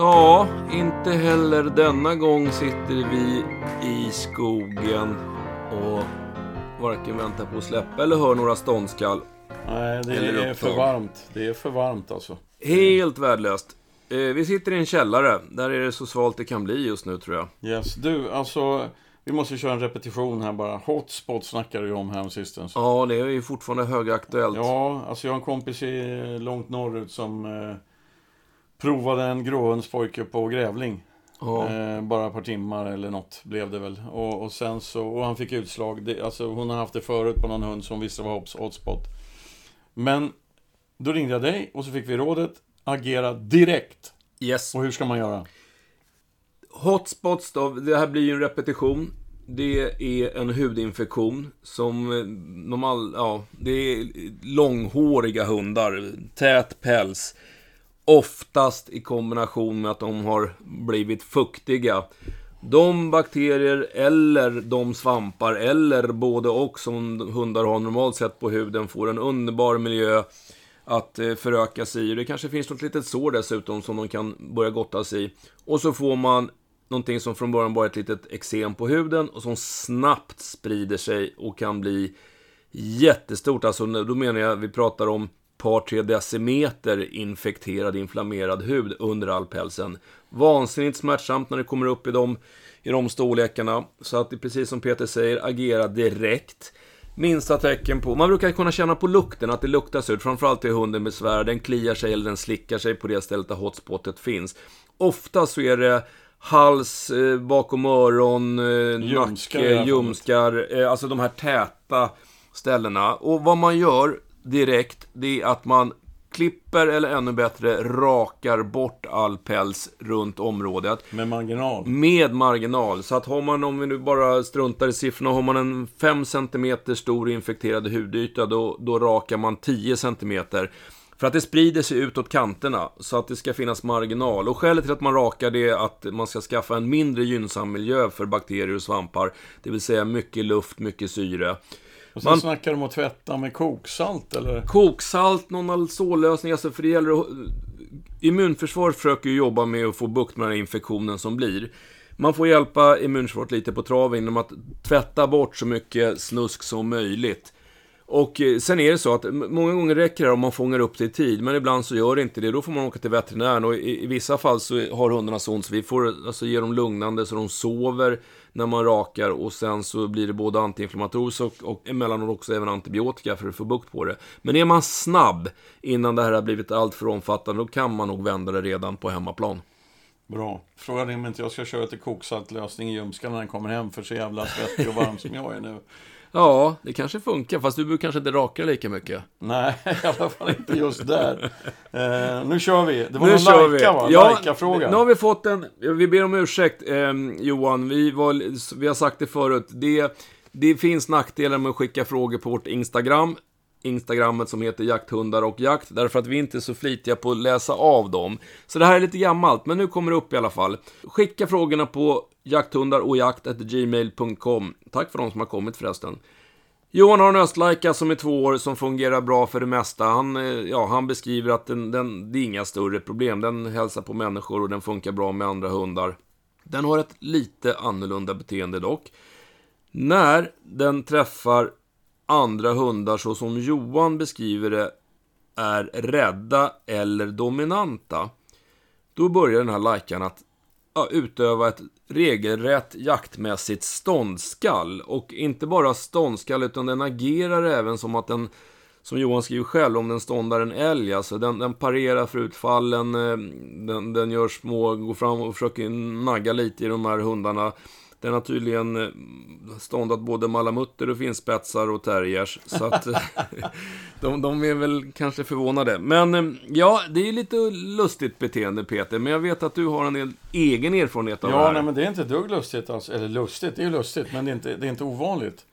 Ja, inte heller denna gång sitter vi i skogen och varken väntar på att släppa eller hör några ståndskall. Nej, det Eller är för varmt. Det är för varmt alltså. Helt värdelöst. Eh, vi sitter i en källare. Där är det så svalt det kan bli just nu tror jag. Yes. Du, alltså. Vi måste köra en repetition här bara. Hotspot snackade du om här sistens. Ja, det är ju fortfarande högaktuellt. Ja, alltså jag har en kompis i, långt norrut som eh, provade en gråhundspojke på grävling. Ja. Eh, bara ett par timmar eller något blev det väl. Och, och sen så, och han fick utslag. Det, alltså hon har haft det förut på någon hund som visste var hotspot. Men då ringde jag dig och så fick vi rådet agera direkt. Yes. Och hur ska man göra? Hotspots då, det här blir ju en repetition. Det är en hudinfektion som eh, all, ja, det är långhåriga hundar, tät päls. Oftast i kombination med att de har blivit fuktiga. De bakterier eller de svampar eller både och som hundar har normalt sett på huden får en underbar miljö att eh, föröka sig i. Det kanske finns något litet sår dessutom som de kan börja gottas i. Och så får man någonting som från början bara är ett litet eksem på huden och som snabbt sprider sig och kan bli jättestort. Alltså, då menar jag, vi pratar om par, tre decimeter infekterad, inflammerad hud under all pälsen. Vansinnigt smärtsamt när det kommer upp i de, i de storlekarna. Så att det precis som Peter säger, agera direkt. Minsta tecken på... Man brukar kunna känna på lukten att det luktar surt. Framförallt är hunden besvärad. Den kliar sig eller den slickar sig på det stället där hotspotet finns. Ofta så är det hals, eh, bakom öron, eh, Ljumskar nacke, ljumskar. Eh, alltså de här täta ställena. Och vad man gör direkt, det är att man klipper, eller ännu bättre, rakar bort all päls runt området Med marginal. med marginal. Så att har man, om vi nu bara struntar i siffrorna, har man en 5 cm stor infekterad hudyta, då, då rakar man 10 cm. För att det sprider sig utåt kanterna, så att det ska finnas marginal. Och skälet till att man rakar det är att man ska skaffa en mindre gynnsam miljö för bakterier och svampar. Det vill säga mycket luft, mycket syre. Och sen Man- snackar de om att tvätta med koksalt eller? Koksalt, någon alzonlösning, alltså för det gäller att... Immunförsvaret försöker ju jobba med att få bukt med den här infektionen som blir. Man får hjälpa immunförsvaret lite på traven genom att tvätta bort så mycket snusk som möjligt. Och eh, sen är det så att många gånger räcker det om man fångar upp det i tid, men ibland så gör det inte det. Då får man åka till veterinären och i, i vissa fall så har hundarna så ont så vi får alltså, ge dem lugnande så de sover när man rakar och sen så blir det både antiinflammatoriskt och, och emellanåt också även antibiotika för att få bukt på det. Men är man snabb innan det här har blivit allt för omfattande, då kan man nog vända det redan på hemmaplan. Bra. Frågan är om inte jag ska köra till koksaltlösning i ljumskarna när den kommer hem för så jävla svettig och varm som jag är nu. Ja, det kanske funkar, fast du kanske inte rakar lika mycket. Nej, i alla fall inte just där. Eh, nu kör vi. Det var Nu vi. lajka va? Ja, Lajka-fråga. Nu har vi fått en, vi ber om ursäkt eh, Johan, vi, var, vi har sagt det förut. Det, det finns nackdelar med att skicka frågor på vårt Instagram. Instagrammet som heter jakthundar och jakt, därför att vi inte är så flitiga på att läsa av dem. Så det här är lite gammalt, men nu kommer det upp i alla fall. Skicka frågorna på jakthundar och Tack för de som har kommit förresten. Johan har en östlaika som är två år som fungerar bra för det mesta. Han, eh, ja, han beskriver att den, den, det är inga större problem. Den hälsar på människor och den funkar bra med andra hundar. Den har ett lite annorlunda beteende dock. När den träffar andra hundar så som Johan beskriver det är rädda eller dominanta. Då börjar den här lajkan att ja, utöva ett regelrätt jaktmässigt ståndskall. Och inte bara ståndskall, utan den agerar även som att den, som Johan skriver själv, om den ståndar en älg. Alltså den, den parerar för utfallen, eh, den, den gör små, går fram och försöker nagga lite i de här hundarna. Den har tydligen eh, ståndat både malamutter och finspetsar och terriers. Så att eh, de, de är väl kanske förvånade. Men eh, ja, det är lite lustigt beteende Peter. Men jag vet att du har en del egen erfarenhet av det Ja, här. nej, men det är inte dugg lustigt. Alltså. Eller lustigt, det är ju lustigt, men det är inte, det är inte ovanligt.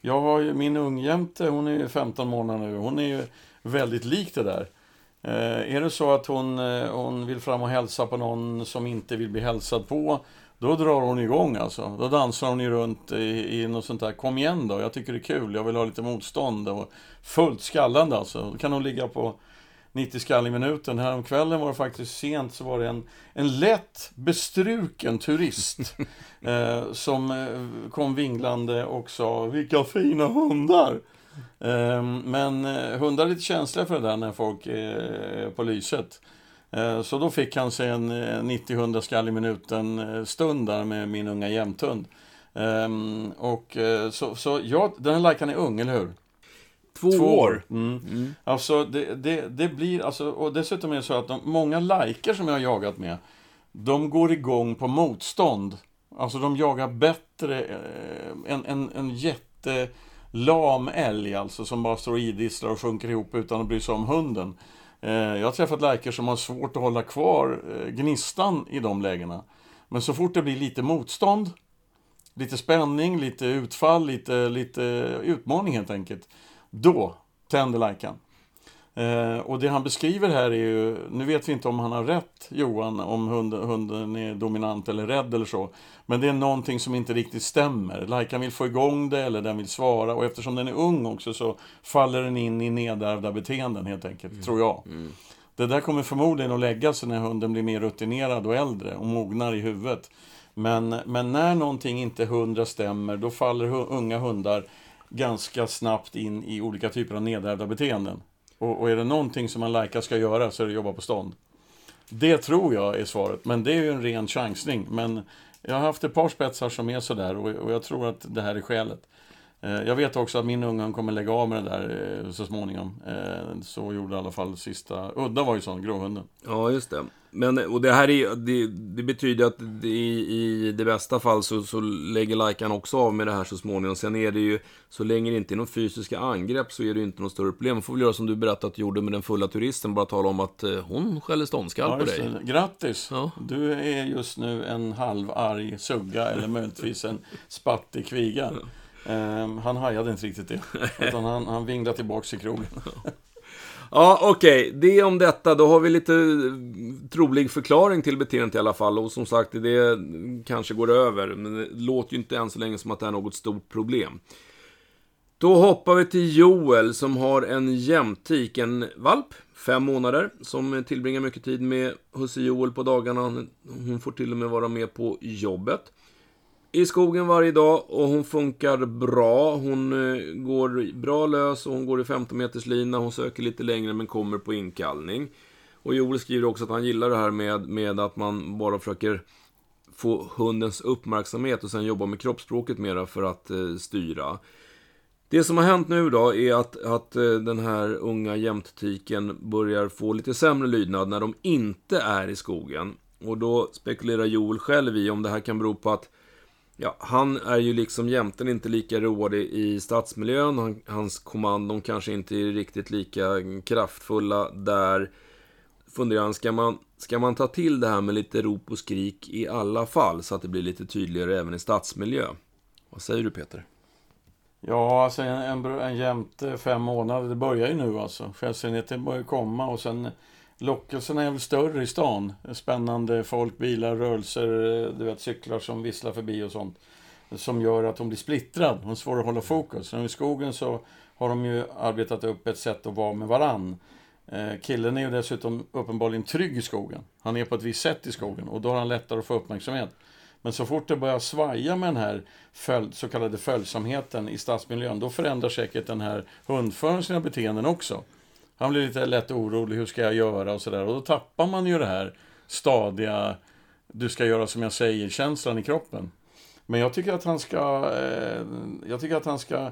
Jag har ju min ungjämte, hon är ju 15 månader nu. Hon är ju väldigt lik det där. Eh, är det så att hon, hon vill fram och hälsa på någon som inte vill bli hälsad på, då drar hon igång alltså. Då dansar hon ju runt i, i något sånt där, kom igen då, jag tycker det är kul, jag vill ha lite motstånd. Och fullt skallande alltså. Då kan hon ligga på 90 skall i minuten. Häromkvällen var det faktiskt sent så var det en, en lätt bestruken turist eh, som eh, kom vinglande och sa vilka fina hundar. Eh, men eh, hundar är lite känsliga för det där när folk är på lyset. Eh, så då fick han sig en 90-100 skall i minuten eh, stund där med min unga jämthund. Um, och så, så ja, den här lajkan är ung, eller hur? Två, Två år. Mm. Mm. Alltså, det, det, det, blir, alltså, och dessutom är det så att de, många lajkar som jag har jagat med, de går igång på motstånd. Alltså de jagar bättre eh, än en, en jättelam älg alltså, som bara står och idisslar och sjunker ihop utan att bry sig om hunden. Eh, jag har träffat läkare som har svårt att hålla kvar eh, gnistan i de lägena. Men så fort det blir lite motstånd, lite spänning, lite utfall, lite, lite utmaning helt enkelt, då tänder Lajkan. Eh, och det han beskriver här är ju, nu vet vi inte om han har rätt Johan, om hunden, hunden är dominant eller rädd eller så. Men det är någonting som inte riktigt stämmer. Lajkan vill få igång det eller den vill svara och eftersom den är ung också så faller den in i nedärvda beteenden helt enkelt, mm. tror jag. Mm. Det där kommer förmodligen att lägga sig när hunden blir mer rutinerad och äldre och mognar i huvudet. Men, men när någonting inte hundra stämmer, då faller unga hundar ganska snabbt in i olika typer av nedärvda beteenden. Och, och är det någonting som man läkare ska göra så är det jobba på stånd. Det tror jag är svaret, men det är ju en ren chansning. Men jag har haft ett par spetsar som är sådär och, och jag tror att det här är skälet. Eh, jag vet också att min unge kommer lägga av med det där eh, så småningom. Eh, så gjorde i alla fall sista... Udda var ju sån, gråhunden. Ja, just det. Men, och det här är, det, det betyder att det, i det bästa fall så, så lägger Lajkan också av med det här så småningom. Sen är det ju, så länge det inte är några fysiska angrepp så är det ju inte något större problem. Man får väl göra som du berättade att du gjorde med den fulla turisten, bara tala om att hon skäller ståndskall ja, på dig. Grattis! Ja. Du är just nu en halvarg sugga eller möjligtvis en spattig kviga. Ja. Um, han hajade inte riktigt det, utan han, han vinglade tillbaks i krogen. Ja, okej. Okay. Det om detta. Då har vi lite trolig förklaring till beteendet i alla fall. Och som sagt, det kanske går över. Men det låter ju inte än så länge som att det är något stort problem. Då hoppar vi till Joel som har en jämtik, en valp, fem månader, som tillbringar mycket tid med husse Joel på dagarna. Hon får till och med vara med på jobbet i skogen varje dag och hon funkar bra. Hon eh, går bra lös och hon går i 15 meters lina. Hon söker lite längre men kommer på inkallning. Och Joel skriver också att han gillar det här med, med att man bara försöker få hundens uppmärksamhet och sen jobba med kroppsspråket mera för att eh, styra. Det som har hänt nu då är att, att eh, den här unga jämttiken börjar få lite sämre lydnad när de inte är i skogen. Och då spekulerar Joel själv i om det här kan bero på att Ja, han är ju liksom jämten inte lika road i stadsmiljön. Han, hans kommandon kanske inte är riktigt lika kraftfulla där. Funderar han, ska man, ska man ta till det här med lite rop och skrik i alla fall så att det blir lite tydligare även i stadsmiljö? Vad säger du Peter? Ja, alltså en, en, en jämte eh, fem månader, det börjar ju nu alltså. Självständigheten börjar komma och sen Lockelserna är väl större i stan. Spännande folk, bilar, rörelser, eh, du vet cyklar som visslar förbi och sånt. Som gör att de blir splittrad. De är svåra att hålla fokus. Men i skogen så har de ju arbetat upp ett sätt att vara med varann. Eh, killen är ju dessutom uppenbarligen trygg i skogen. Han är på ett visst sätt i skogen och då har han lättare att få uppmärksamhet. Men så fort det börjar svaja med den här följ, så kallade följsamheten i stadsmiljön, då förändrar säkert den här hundföraren sina beteenden också. Han blir lite lätt orolig, hur ska jag göra och sådär. Och då tappar man ju det här stadiga, du ska göra som jag säger-känslan i kroppen. Men jag tycker att han ska, eh, jag tycker att han ska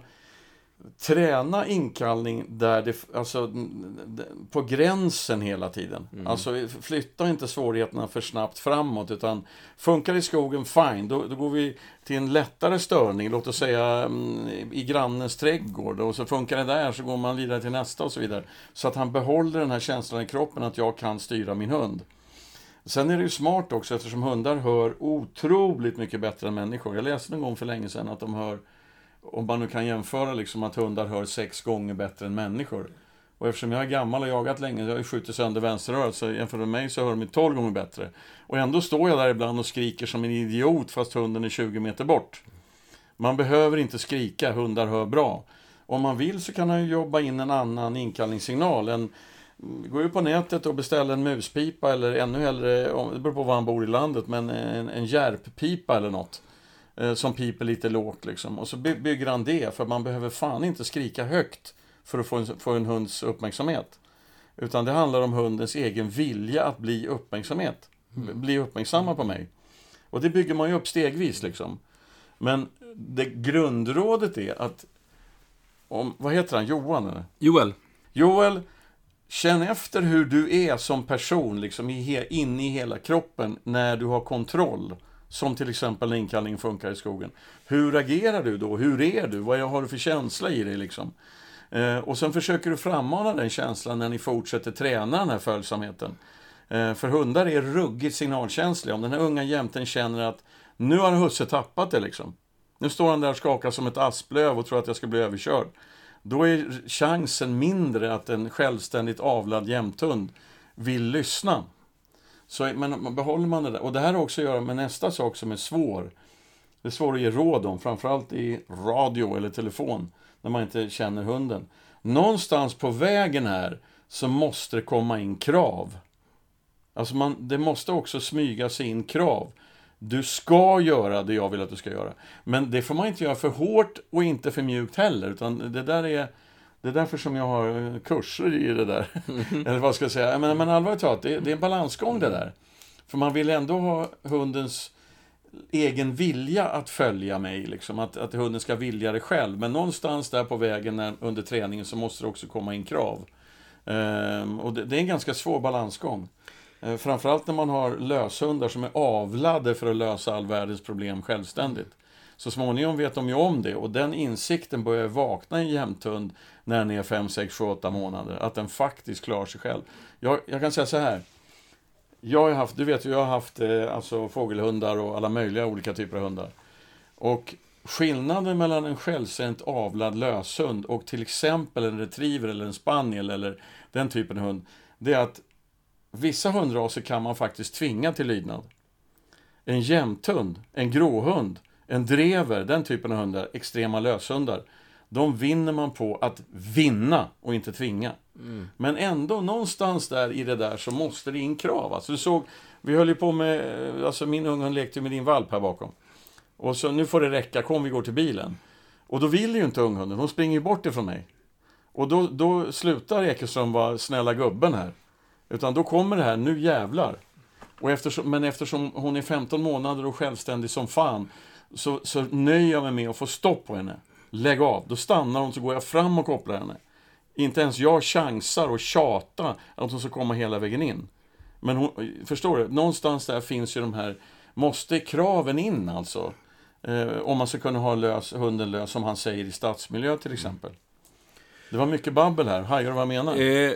träna inkallning där det, alltså, på gränsen hela tiden. Mm. Alltså flytta inte svårigheterna för snabbt framåt utan funkar i skogen, fine. Då, då går vi till en lättare störning, låt oss säga mm, i grannens trädgård och så funkar det där så går man vidare till nästa och så vidare. Så att han behåller den här känslan i kroppen att jag kan styra min hund. Sen är det ju smart också eftersom hundar hör otroligt mycket bättre än människor. Jag läste en gång för länge sedan att de hör om man nu kan jämföra liksom att hundar hör sex gånger bättre än människor. Och eftersom jag är gammal och jagat länge, jag har ju skjutit sönder vänsterörat, så jämfört med mig så hör de 12 gånger bättre. Och ändå står jag där ibland och skriker som en idiot fast hunden är 20 meter bort. Man behöver inte skrika, hundar hör bra. Om man vill så kan man jobba in en annan inkallningssignal. En, Gå ut på nätet och beställ en muspipa eller ännu hellre, det beror på var han bor i landet, men en, en järppipa eller något. Eh, som piper lite lågt liksom. Och så by- bygger han det, för man behöver fan inte skrika högt för att få en, få en hunds uppmärksamhet. Utan det handlar om hundens egen vilja att bli uppmärksamhet. Bli uppmärksamma på mig. Och det bygger man ju upp stegvis liksom. Men det grundrådet är att om, vad heter han, Johan eller? Joel. Joel, känn efter hur du är som person, liksom inne i hela kroppen, när du har kontroll. Som till exempel när inkallningen funkar i skogen. Hur agerar du då? Hur är du? Vad har du för känsla i dig liksom? Eh, och sen försöker du frammana den känslan när ni fortsätter träna den här följsamheten. Eh, för hundar är ruggigt signalkänsliga. Om den här unga jämten känner att nu har husse tappat det liksom. Nu står han där och skakar som ett asplöv och tror att jag ska bli överkörd. Då är chansen mindre att en självständigt avlad jämthund vill lyssna. Så, men behåller man det där. Och det här har också att göra med nästa sak som är svår. Det är svårt att ge råd om, framförallt i radio eller telefon, när man inte känner hunden. Någonstans på vägen här så måste det komma in krav. Alltså man, det måste också smyga sig in krav. Du ska göra det jag vill att du ska göra. Men det får man inte göra för hårt och inte för mjukt heller. Utan det där är... Det är därför som jag har eh, kurser i det där. Eller vad ska jag säga? Men, men allvarligt talat, det, det är en balansgång det där. För man vill ändå ha hundens egen vilja att följa mig, liksom. att, att hunden ska vilja det själv. Men någonstans där på vägen när, under träningen så måste det också komma in krav. Ehm, och det, det är en ganska svår balansgång. Ehm, framförallt när man har löshundar som är avlade för att lösa all världens problem självständigt. Så småningom vet de ju om det och den insikten börjar vakna i en jämthund när den är 5, 6, 7, 8 månader. Att den faktiskt klarar sig själv. Jag, jag kan säga så här. Jag har haft, du vet jag har haft eh, alltså fågelhundar och alla möjliga olika typer av hundar. Och skillnaden mellan en självständigt avlad löshund och till exempel en retriever eller en spaniel eller den typen av hund, det är att vissa hundraser kan man faktiskt tvinga till lydnad. En jämthund, en gråhund, en drever, den typen av hundar, extrema löshundar, de vinner man på att vinna och inte tvinga. Men ändå, någonstans där i det där så måste det in krav. Alltså, du såg, vi höll ju på med, alltså min unge lekte med din valp här bakom. Och så, nu får det räcka, kom vi går till bilen. Och då vill ju inte unghunden, hon springer ju bort ifrån mig. Och då, då slutar Ekeström vara snälla gubben här. Utan då kommer det här, nu jävlar. Och eftersom, men eftersom hon är 15 månader och självständig som fan, så, så nöjer jag mig med att få stopp på henne. Lägg av. Då stannar hon, så går jag fram och kopplar henne. Inte ens jag chansar och tjatar att hon ska komma hela vägen in. Men hon, förstår du? Någonstans där finns ju de här, måste kraven in alltså? Eh, om man ska kunna ha lös, hunden lös, som han säger i stadsmiljö till exempel. Det var mycket babbel här, hajar du vad jag menar? Eh,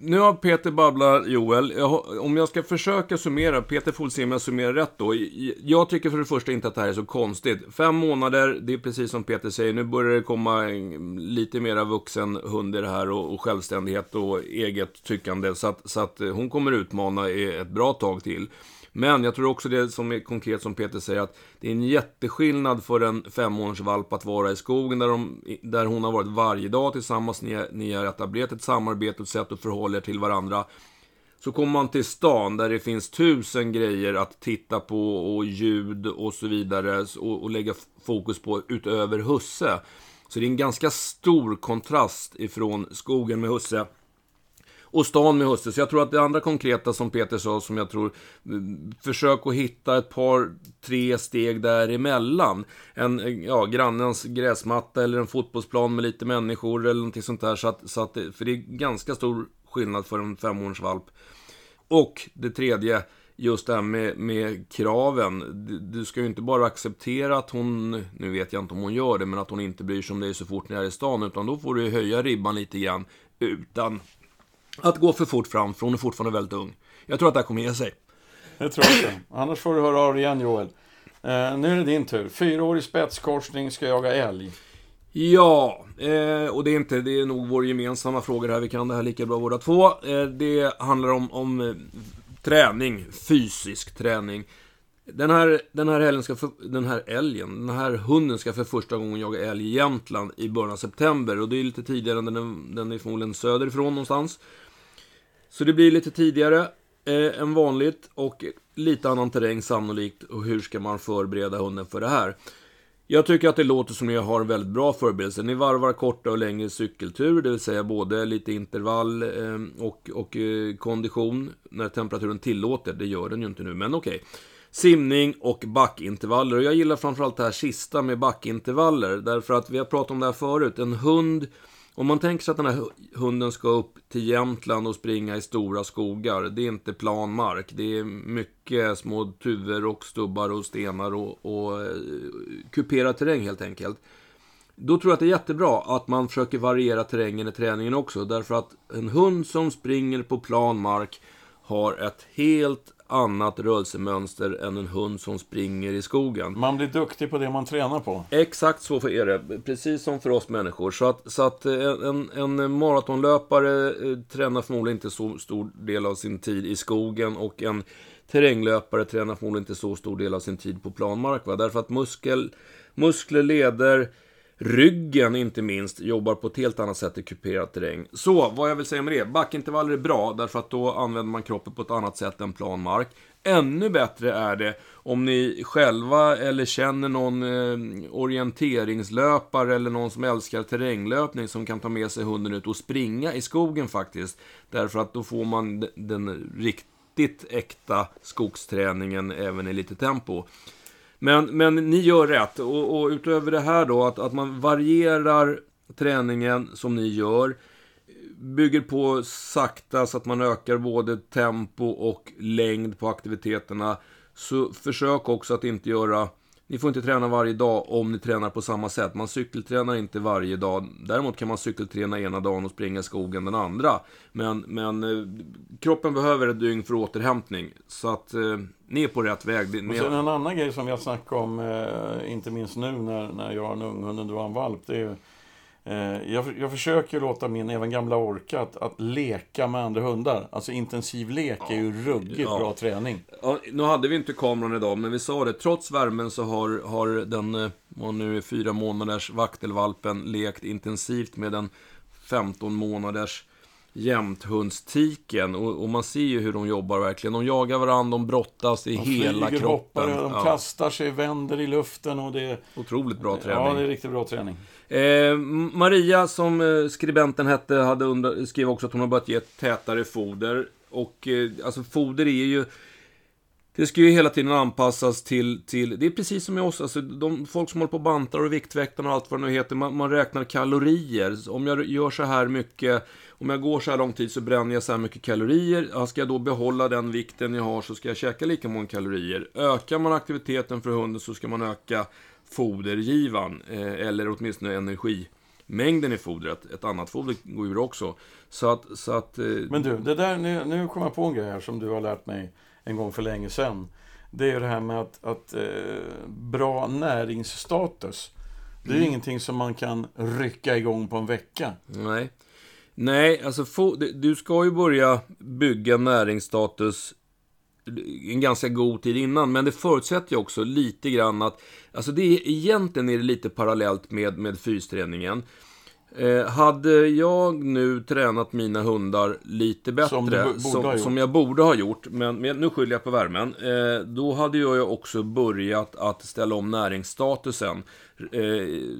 nu har Peter babblat Joel. Jag, om jag ska försöka summera, Peter får se om jag summerar rätt då. Jag tycker för det första inte att det här är så konstigt. Fem månader, det är precis som Peter säger, nu börjar det komma en lite mera vuxen hund i det här och, och självständighet och eget tyckande. Så att, så att hon kommer utmana ett bra tag till. Men jag tror också det som är konkret som Peter säger att det är en jätteskillnad för en femårsvalp att vara i skogen där, de, där hon har varit varje dag tillsammans. Ni, ni har etablerat ett samarbete och ett sätt att förhålla er till varandra. Så kommer man till stan där det finns tusen grejer att titta på och ljud och så vidare och, och lägga fokus på utöver husse. Så det är en ganska stor kontrast ifrån skogen med husse och stan med husse. Så jag tror att det andra konkreta som Peter sa, som jag tror, försök att hitta ett par, tre steg däremellan. En, ja, grannens gräsmatta eller en fotbollsplan med lite människor eller någonting sånt där. Så att, så att, det- för det är ganska stor skillnad för en femårsvalp. Och det tredje, just det här med, med kraven. Du, du ska ju inte bara acceptera att hon, nu vet jag inte om hon gör det, men att hon inte bryr sig om dig så fort ni är i stan. Utan då får du ju höja ribban lite grann. Utan att gå för fort fram, för hon är fortfarande väldigt ung. Jag tror att det här kommer ge sig. Det tror jag inte. Annars får du höra av dig igen Joel. Eh, nu är det din tur. Fyraårig spetskorsning ska jaga älg. Ja, eh, och det är inte, det är nog vår gemensamma fråga här. Vi kan det här lika bra båda två. Eh, det handlar om, om eh, träning, fysisk träning. Den här, den här helgen ska för, den här älgen, den här hunden ska för första gången jaga älg i Jämtland i början av september. Och det är lite tidigare än den, den är förmodligen söderifrån någonstans. Så det blir lite tidigare eh, än vanligt och lite annan terräng sannolikt. Och hur ska man förbereda hunden för det här? Jag tycker att det låter som att ni har en väldigt bra förberedelse. Ni varvar korta och längre cykeltur, det vill säga både lite intervall eh, och, och eh, kondition när temperaturen tillåter. Det gör den ju inte nu, men okej. Okay. Simning och backintervaller. Och jag gillar framförallt det här sista med backintervaller. Därför att vi har pratat om det här förut. En hund om man tänker sig att den här hunden ska upp till Jämtland och springa i stora skogar. Det är inte plan mark. Det är mycket små tuvor och stubbar och stenar och, och eh, kuperad terräng helt enkelt. Då tror jag att det är jättebra att man försöker variera terrängen i träningen också. Därför att en hund som springer på plan mark har ett helt annat rörelsemönster än en hund som springer i skogen. Man blir duktig på det man tränar på. Exakt så är det. Precis som för oss människor. Så att, så att eh, en, en maratonlöpare eh, tränar förmodligen inte så stor del av sin tid i skogen och en terränglöpare tränar förmodligen inte så stor del av sin tid på planmark. Va? Därför att muskel, muskler, leder, Ryggen inte minst jobbar på ett helt annat sätt i kuperad terräng. Så, vad jag vill säga med det. Backintervaller är bra, därför att då använder man kroppen på ett annat sätt än plan mark. Ännu bättre är det om ni själva eller känner någon eh, orienteringslöpare eller någon som älskar terränglöpning som kan ta med sig hunden ut och springa i skogen faktiskt. Därför att då får man den riktigt äkta skogsträningen även i lite tempo. Men, men ni gör rätt. Och, och utöver det här då, att, att man varierar träningen som ni gör. Bygger på sakta så att man ökar både tempo och längd på aktiviteterna. Så försök också att inte göra ni får inte träna varje dag om ni tränar på samma sätt. Man cykeltränar inte varje dag. Däremot kan man cykelträna ena dagen och springa i skogen den andra. Men, men eh, kroppen behöver ett dygn för återhämtning. Så att eh, ni är på rätt väg. Och sen en annan grej som vi har snackat om, eh, inte minst nu när, när jag har en unghund och du har en valp. Det är Eh, jag, jag försöker låta min, även gamla Orka, att, att leka med andra hundar. Alltså intensiv lek är ju ruggigt ja. bra träning. Ja, nu hade vi inte kameran idag, men vi sa det. Trots värmen så har, har den, eh, vad nu är fyra månaders vaktelvalpen lekt intensivt med den 15 månaders jämthundstiken. Och, och, man ser ju hur de jobbar verkligen. De jagar varandra, de brottas i de hela flyger, kroppen. Hoppar, de ja. kastar sig, vänder i luften och det... Otroligt bra träning. Ja, det är riktigt bra träning. Eh, Maria, som eh, skribenten hette, hade under, skrev också att hon har börjat ge tätare foder. Och eh, alltså foder är ju... Det ska ju hela tiden anpassas till, till det är precis som med oss, alltså de folk som håller på och bantar och Viktväktarna och allt vad det nu heter, man, man, räknar kalorier. Om jag gör så här mycket, om jag går så här lång tid så bränner jag så här mycket kalorier. Ska jag då behålla den vikten jag har så ska jag käka lika många kalorier. Ökar man aktiviteten för hunden så ska man öka fodergivan, eh, eller åtminstone energimängden i fodret. Ett annat foder går ur också. Så att... Så att eh... Men du, det där, nu, nu kommer jag på en grej här som du har lärt mig en gång för länge sedan. Det är ju det här med att, att eh, bra näringsstatus. Det är mm. ingenting som man kan rycka igång på en vecka. Nej. Nej, alltså du ska ju börja bygga näringsstatus en ganska god tid innan. Men det förutsätter ju också lite grann att, alltså det är, egentligen är det lite parallellt med, med fysträningen. Eh, hade jag nu tränat mina hundar lite bättre, som, som, som, jag borde ha gjort, men, men nu skyller jag på värmen, eh, då hade jag ju också börjat att ställa om näringsstatusen. Eh,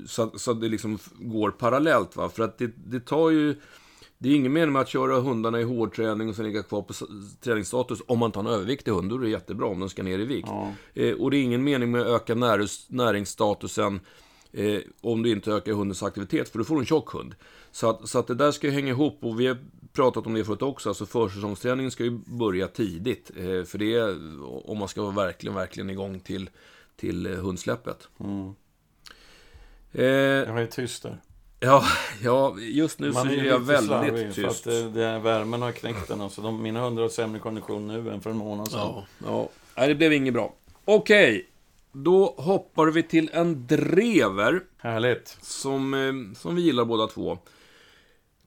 så, så det liksom går parallellt. Va? För att det, det tar ju det är ingen mening med att köra hundarna i hårdträning och sen ligga kvar på träningsstatus. Om man tar en överviktig hund, då är det jättebra om den ska ner i vikt. Ja. Eh, och det är ingen mening med att öka närings, näringsstatusen eh, om du inte ökar hundens aktivitet, för då får du en tjock hund. Så att, så att det där ska ju hänga ihop och vi har pratat om det förut också. Alltså försäsongsträningen ska ju börja tidigt. Eh, för det är om man ska vara verkligen, verkligen igång till, till eh, hundsläppet. Mm. Eh, jag är tyst där. Ja, ja just nu Man så är jag väldigt tyst. För att eh, det, värmen har knäckt den. Alltså, de, mina hundar har sämre kondition nu än för en månad sedan. Ja, ja. Nej, det blev inget bra. Okej, okay. då hoppar vi till en drever. Härligt. Som, eh, som vi gillar båda två.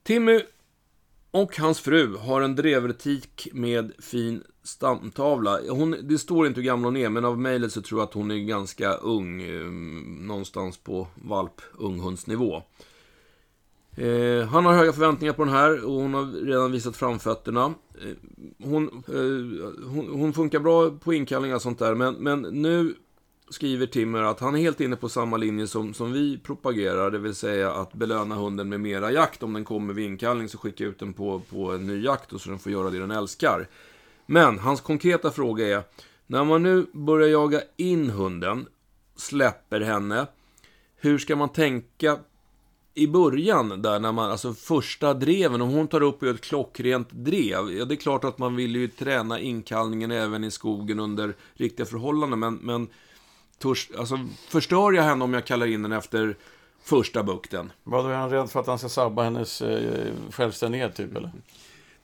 Timmy och hans fru har en drevertik med fin stamtavla. Hon, det står inte hur gammal hon är, men av mejlet så tror jag att hon är ganska ung. Eh, någonstans på valp-unghundsnivå. Eh, han har höga förväntningar på den här och hon har redan visat framfötterna. Eh, hon, eh, hon, hon, funkar bra på inkallningar och sånt där, men, men nu skriver Timmer att han är helt inne på samma linje som, som vi propagerar, det vill säga att belöna hunden med mera jakt. Om den kommer vid inkallning så skicka ut den på, på en ny jakt och så den får göra det den älskar. Men hans konkreta fråga är, när man nu börjar jaga in hunden, släpper henne, hur ska man tänka i början där när man, alltså första dreven, om hon tar upp ett klockrent drev, ja det är klart att man vill ju träna inkallningen även i skogen under riktiga förhållanden, men, men törs, alltså, förstör jag henne om jag kallar in den efter första bukten? Vadå, är han rädd för att han ska sabba hennes eh, självständighet typ eller?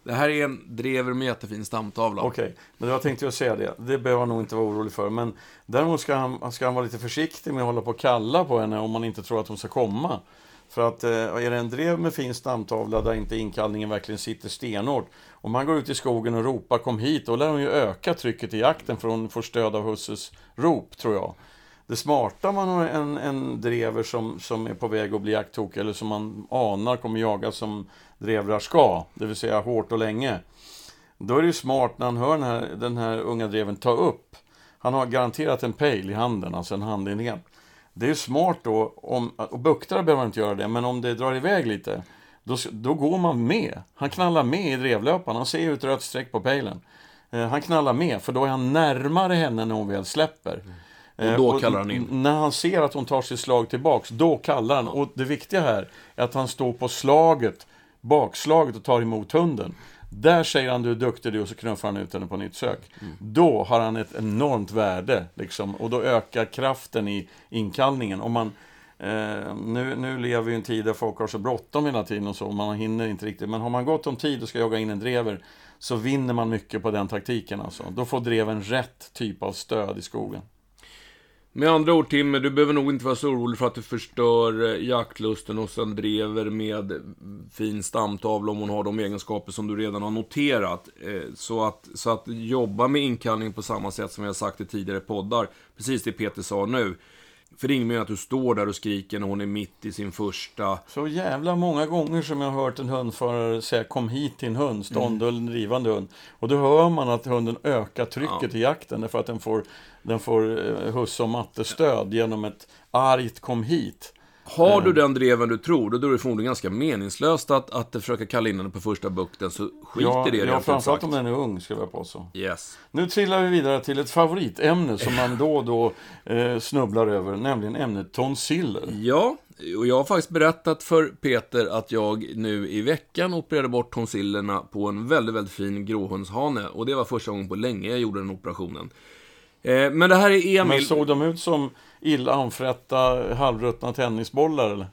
Det här är en drever med jättefin stamtavla. Okej, okay. men jag tänkte ju säga det. Det behöver han nog inte vara orolig för. Men däremot ska han, ska han vara lite försiktig med att hålla på och kalla på henne om man inte tror att hon ska komma. För att eh, är det en drev med fin stamtavla där inte inkallningen verkligen sitter stenhårt. Om man går ut i skogen och ropar kom hit, då lär hon ju öka trycket i jakten för hon får stöd av husses rop, tror jag. Det smarta om man har en, en drever som, som är på väg att bli jakttokig, eller som man anar kommer jaga som drevrar ska, det vill säga hårt och länge. Då är det ju smart när han hör den här, den här unga dreven ta upp. Han har garanterat en pejl i handen, alltså en handenhet. Det är ju smart då, om, och buktar behöver man inte göra det, men om det drar iväg lite, då, då går man med. Han knallar med i drevlöparen, han ser ju ett rött streck på pejlen. Eh, han knallar med, för då är han närmare henne när hon väl släpper. Mm. Och då kallar han in. När han ser att hon tar sitt slag tillbaks, då kallar han. Och det viktiga här är att han står på slaget, bakslaget och tar emot hunden. Där säger han du är duktig du och så knuffar han ut henne på nytt sök. Mm. Då har han ett enormt värde liksom, och då ökar kraften i inkallningen. Om man, eh, nu, nu lever vi i en tid där folk har så bråttom hela tiden och så, man hinner inte riktigt. Men har man gott om tid och ska jaga in en drever så vinner man mycket på den taktiken alltså. Då får dreven rätt typ av stöd i skogen. Med andra ord Timmy, du behöver nog inte vara så orolig för att du förstör eh, jaktlusten hos en drever med fin stamtavla om hon har de egenskaper som du redan har noterat. Eh, så att, så att jobba med inkallning på samma sätt som jag sagt i tidigare poddar, precis det Peter sa nu. För det är inget att du står där och skriker när hon är mitt i sin första... Så jävla många gånger som jag har hört en hundförare säga kom hit till en hund, stånd eller mm. drivande hund. Och då hör man att hunden ökar trycket ja. i jakten därför att den får, den får eh, huss och mattestöd genom ett argt kom hit. Har du den dreven du tror, då är det förmodligen ganska meningslöst att, att försöka kalla in den på första bukten, så skit ja, i det. Ja, framförallt om den är ung, ska jag påstå. Yes. Nu trillar vi vidare till ett favoritämne som man då och då eh, snubblar över, nämligen ämnet tonsiller. Ja, och jag har faktiskt berättat för Peter att jag nu i veckan opererade bort tonsillerna på en väldigt, väldigt fin gråhundshane. Och det var första gången på länge jag gjorde den operationen. Eh, men det här är Emil... Men såg de ut som illa anfrätta halvruttna tennisbollar eller?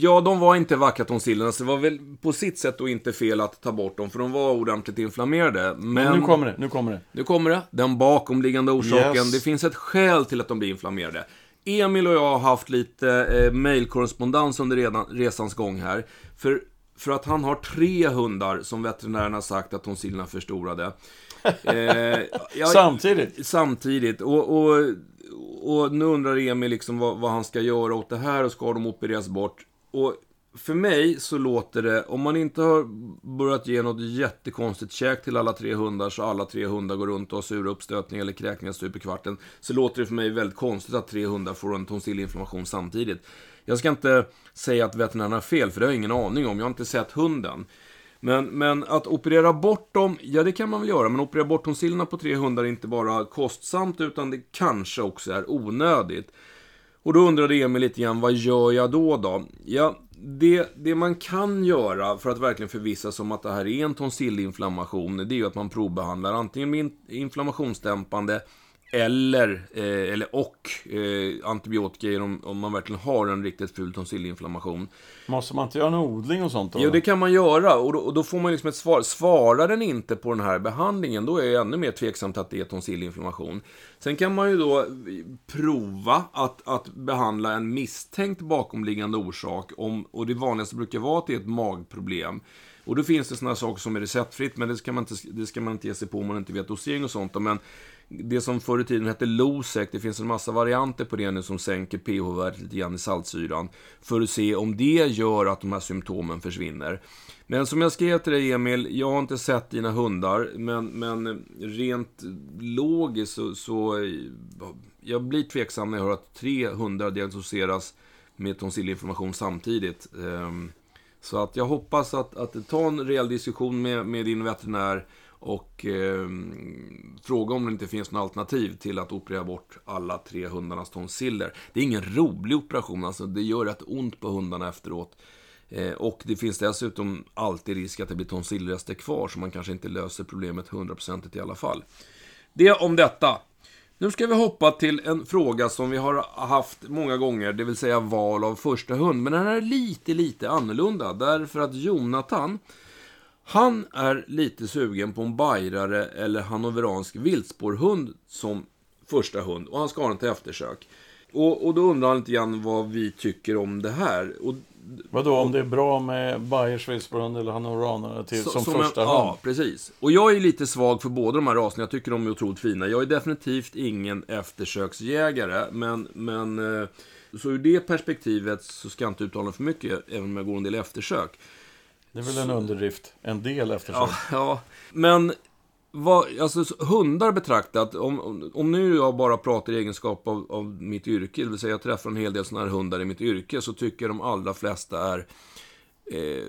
Ja, de var inte vackra tonsillerna, så det var väl på sitt sätt då inte fel att ta bort dem, för de var ordentligt inflammerade. Men, Men nu kommer det, nu kommer det. Nu kommer det, den bakomliggande orsaken. Yes. Det finns ett skäl till att de blir inflammerade. Emil och jag har haft lite eh, mailkorrespondens under redan, resans gång här. För, för att han har tre hundar som veterinärerna sagt att tonsillerna förstorade. Eh, jag, samtidigt? Samtidigt. Och, och och nu undrar Emil liksom vad, vad, han ska göra åt det här och ska de opereras bort. Och för mig så låter det, om man inte har börjat ge något jättekonstigt käk till alla tre hundar så alla tre hundar går runt och har sura uppstötningar eller kräkningar stup i kvarten. Så låter det för mig väldigt konstigt att tre hundar får en tonsillinflammation samtidigt. Jag ska inte säga att veterinärerna har fel, för det har jag ingen aning om. Jag har inte sett hunden. Men, men att operera bort dem, ja det kan man väl göra. Men operera bort tonsillerna på tre hundar är inte bara kostsamt, utan det kanske också är onödigt. Och då undrade Emil lite grann, vad gör jag då då? Ja, det, det man kan göra för att verkligen förvissa sig om att det här är en tonsillinflammation, det är ju att man provbehandlar antingen med inflammationsdämpande eller, eh, eller och eh, antibiotika om, om man verkligen har en riktigt ful tonsillinflammation. Måste man inte göra en odling och sånt då? Jo, det kan man göra. Och då, och då får man liksom ett svar. Svarar den inte på den här behandlingen, då är jag ännu mer tveksam till att det är tonsillinflammation. Sen kan man ju då prova att, att behandla en misstänkt bakomliggande orsak. Om, och det vanligaste brukar vara att det är ett magproblem. Och då finns det sådana saker som är receptfritt, men det ska, man inte, det ska man inte ge sig på om man inte vet dosering och sånt. Men det som förr i tiden hette Losec, det finns en massa varianter på det nu som sänker pH-värdet lite grann i saltsyran. För att se om det gör att de här symptomen försvinner. Men som jag skrev till dig Emil, jag har inte sett dina hundar, men, men rent logiskt så, så jag blir tveksam när jag hör att tre hundar diagnostiseras med tonsillinflammation samtidigt. Ehm, så att jag hoppas att, att ta en rejäl diskussion med, med din veterinär och eh, fråga om det inte finns något alternativ till att operera bort alla tre hundarnas tonsiller. Det är ingen rolig operation, alltså det gör rätt ont på hundarna efteråt. Eh, och det finns dessutom alltid risk att det blir tonsillrester kvar, så man kanske inte löser problemet hundraprocentigt i alla fall. Det om detta. Nu ska vi hoppa till en fråga som vi har haft många gånger, det vill säga val av första hund. Men den här är lite, lite annorlunda, därför att Jonathan, han är lite sugen på en bajrare eller hannoveransk viltspårhund som första hund, och han ska ha den till eftersök. Och, och då undrar han lite grann vad vi tycker om det här. Och Vadå, om det är bra med Bayers viltspårhund eller hannoveranare till, så, som, som första en, hund? Ja, precis. Och jag är lite svag för båda de här raserna. Jag tycker de är otroligt fina. Jag är definitivt ingen eftersöksjägare, men, men eh, så ur det perspektivet så ska jag inte uttala för mycket, även om jag går en del eftersök. Det är väl en underdrift. En del eftersom. Ja, ja. men vad, alltså, hundar betraktat, om, om, om nu jag bara pratar i egenskap av, av mitt yrke, det vill säga jag träffar en hel del sådana här hundar i mitt yrke, så tycker jag de allra flesta är eh,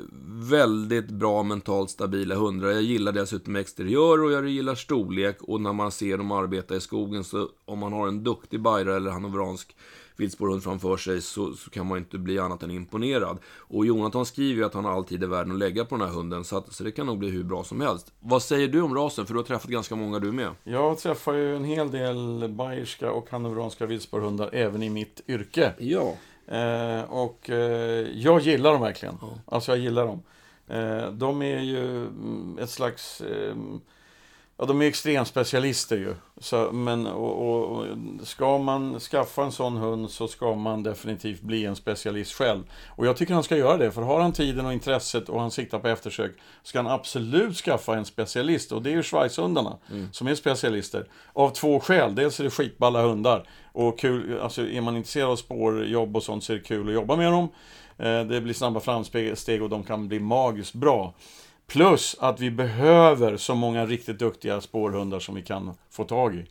väldigt bra mentalt stabila hundar. Jag gillar dessutom exteriör och jag gillar storlek och när man ser dem arbeta i skogen så om man har en duktig bajra eller hannoveransk viltspårhund framför sig så, så, kan man inte bli annat än imponerad. Och Jonathan skriver ju att han alltid är värd att lägga på den här hunden, så, att, så det kan nog bli hur bra som helst. Vad säger du om rasen? För du har träffat ganska många du med. Jag träffar ju en hel del bayerska och hannoveranska viltspårhundar även i mitt yrke. Ja. Eh, och eh, jag gillar dem verkligen. Ja. Alltså jag gillar dem. Eh, de är ju mm, ett slags eh, Ja, de är extremspecialister ju. Så, men och, och, ska man skaffa en sån hund så ska man definitivt bli en specialist själv. Och jag tycker han ska göra det, för har han tiden och intresset och han siktar på eftersök ska han absolut skaffa en specialist. Och det är ju schweizhundarna mm. som är specialister. Av två skäl. Dels är det skitballa hundar. Och kul, alltså är man intresserad av spårjobb och sånt så är det kul att jobba med dem. Eh, det blir snabba framsteg och de kan bli magiskt bra. Plus att vi behöver så många riktigt duktiga spårhundar som vi kan få tag i.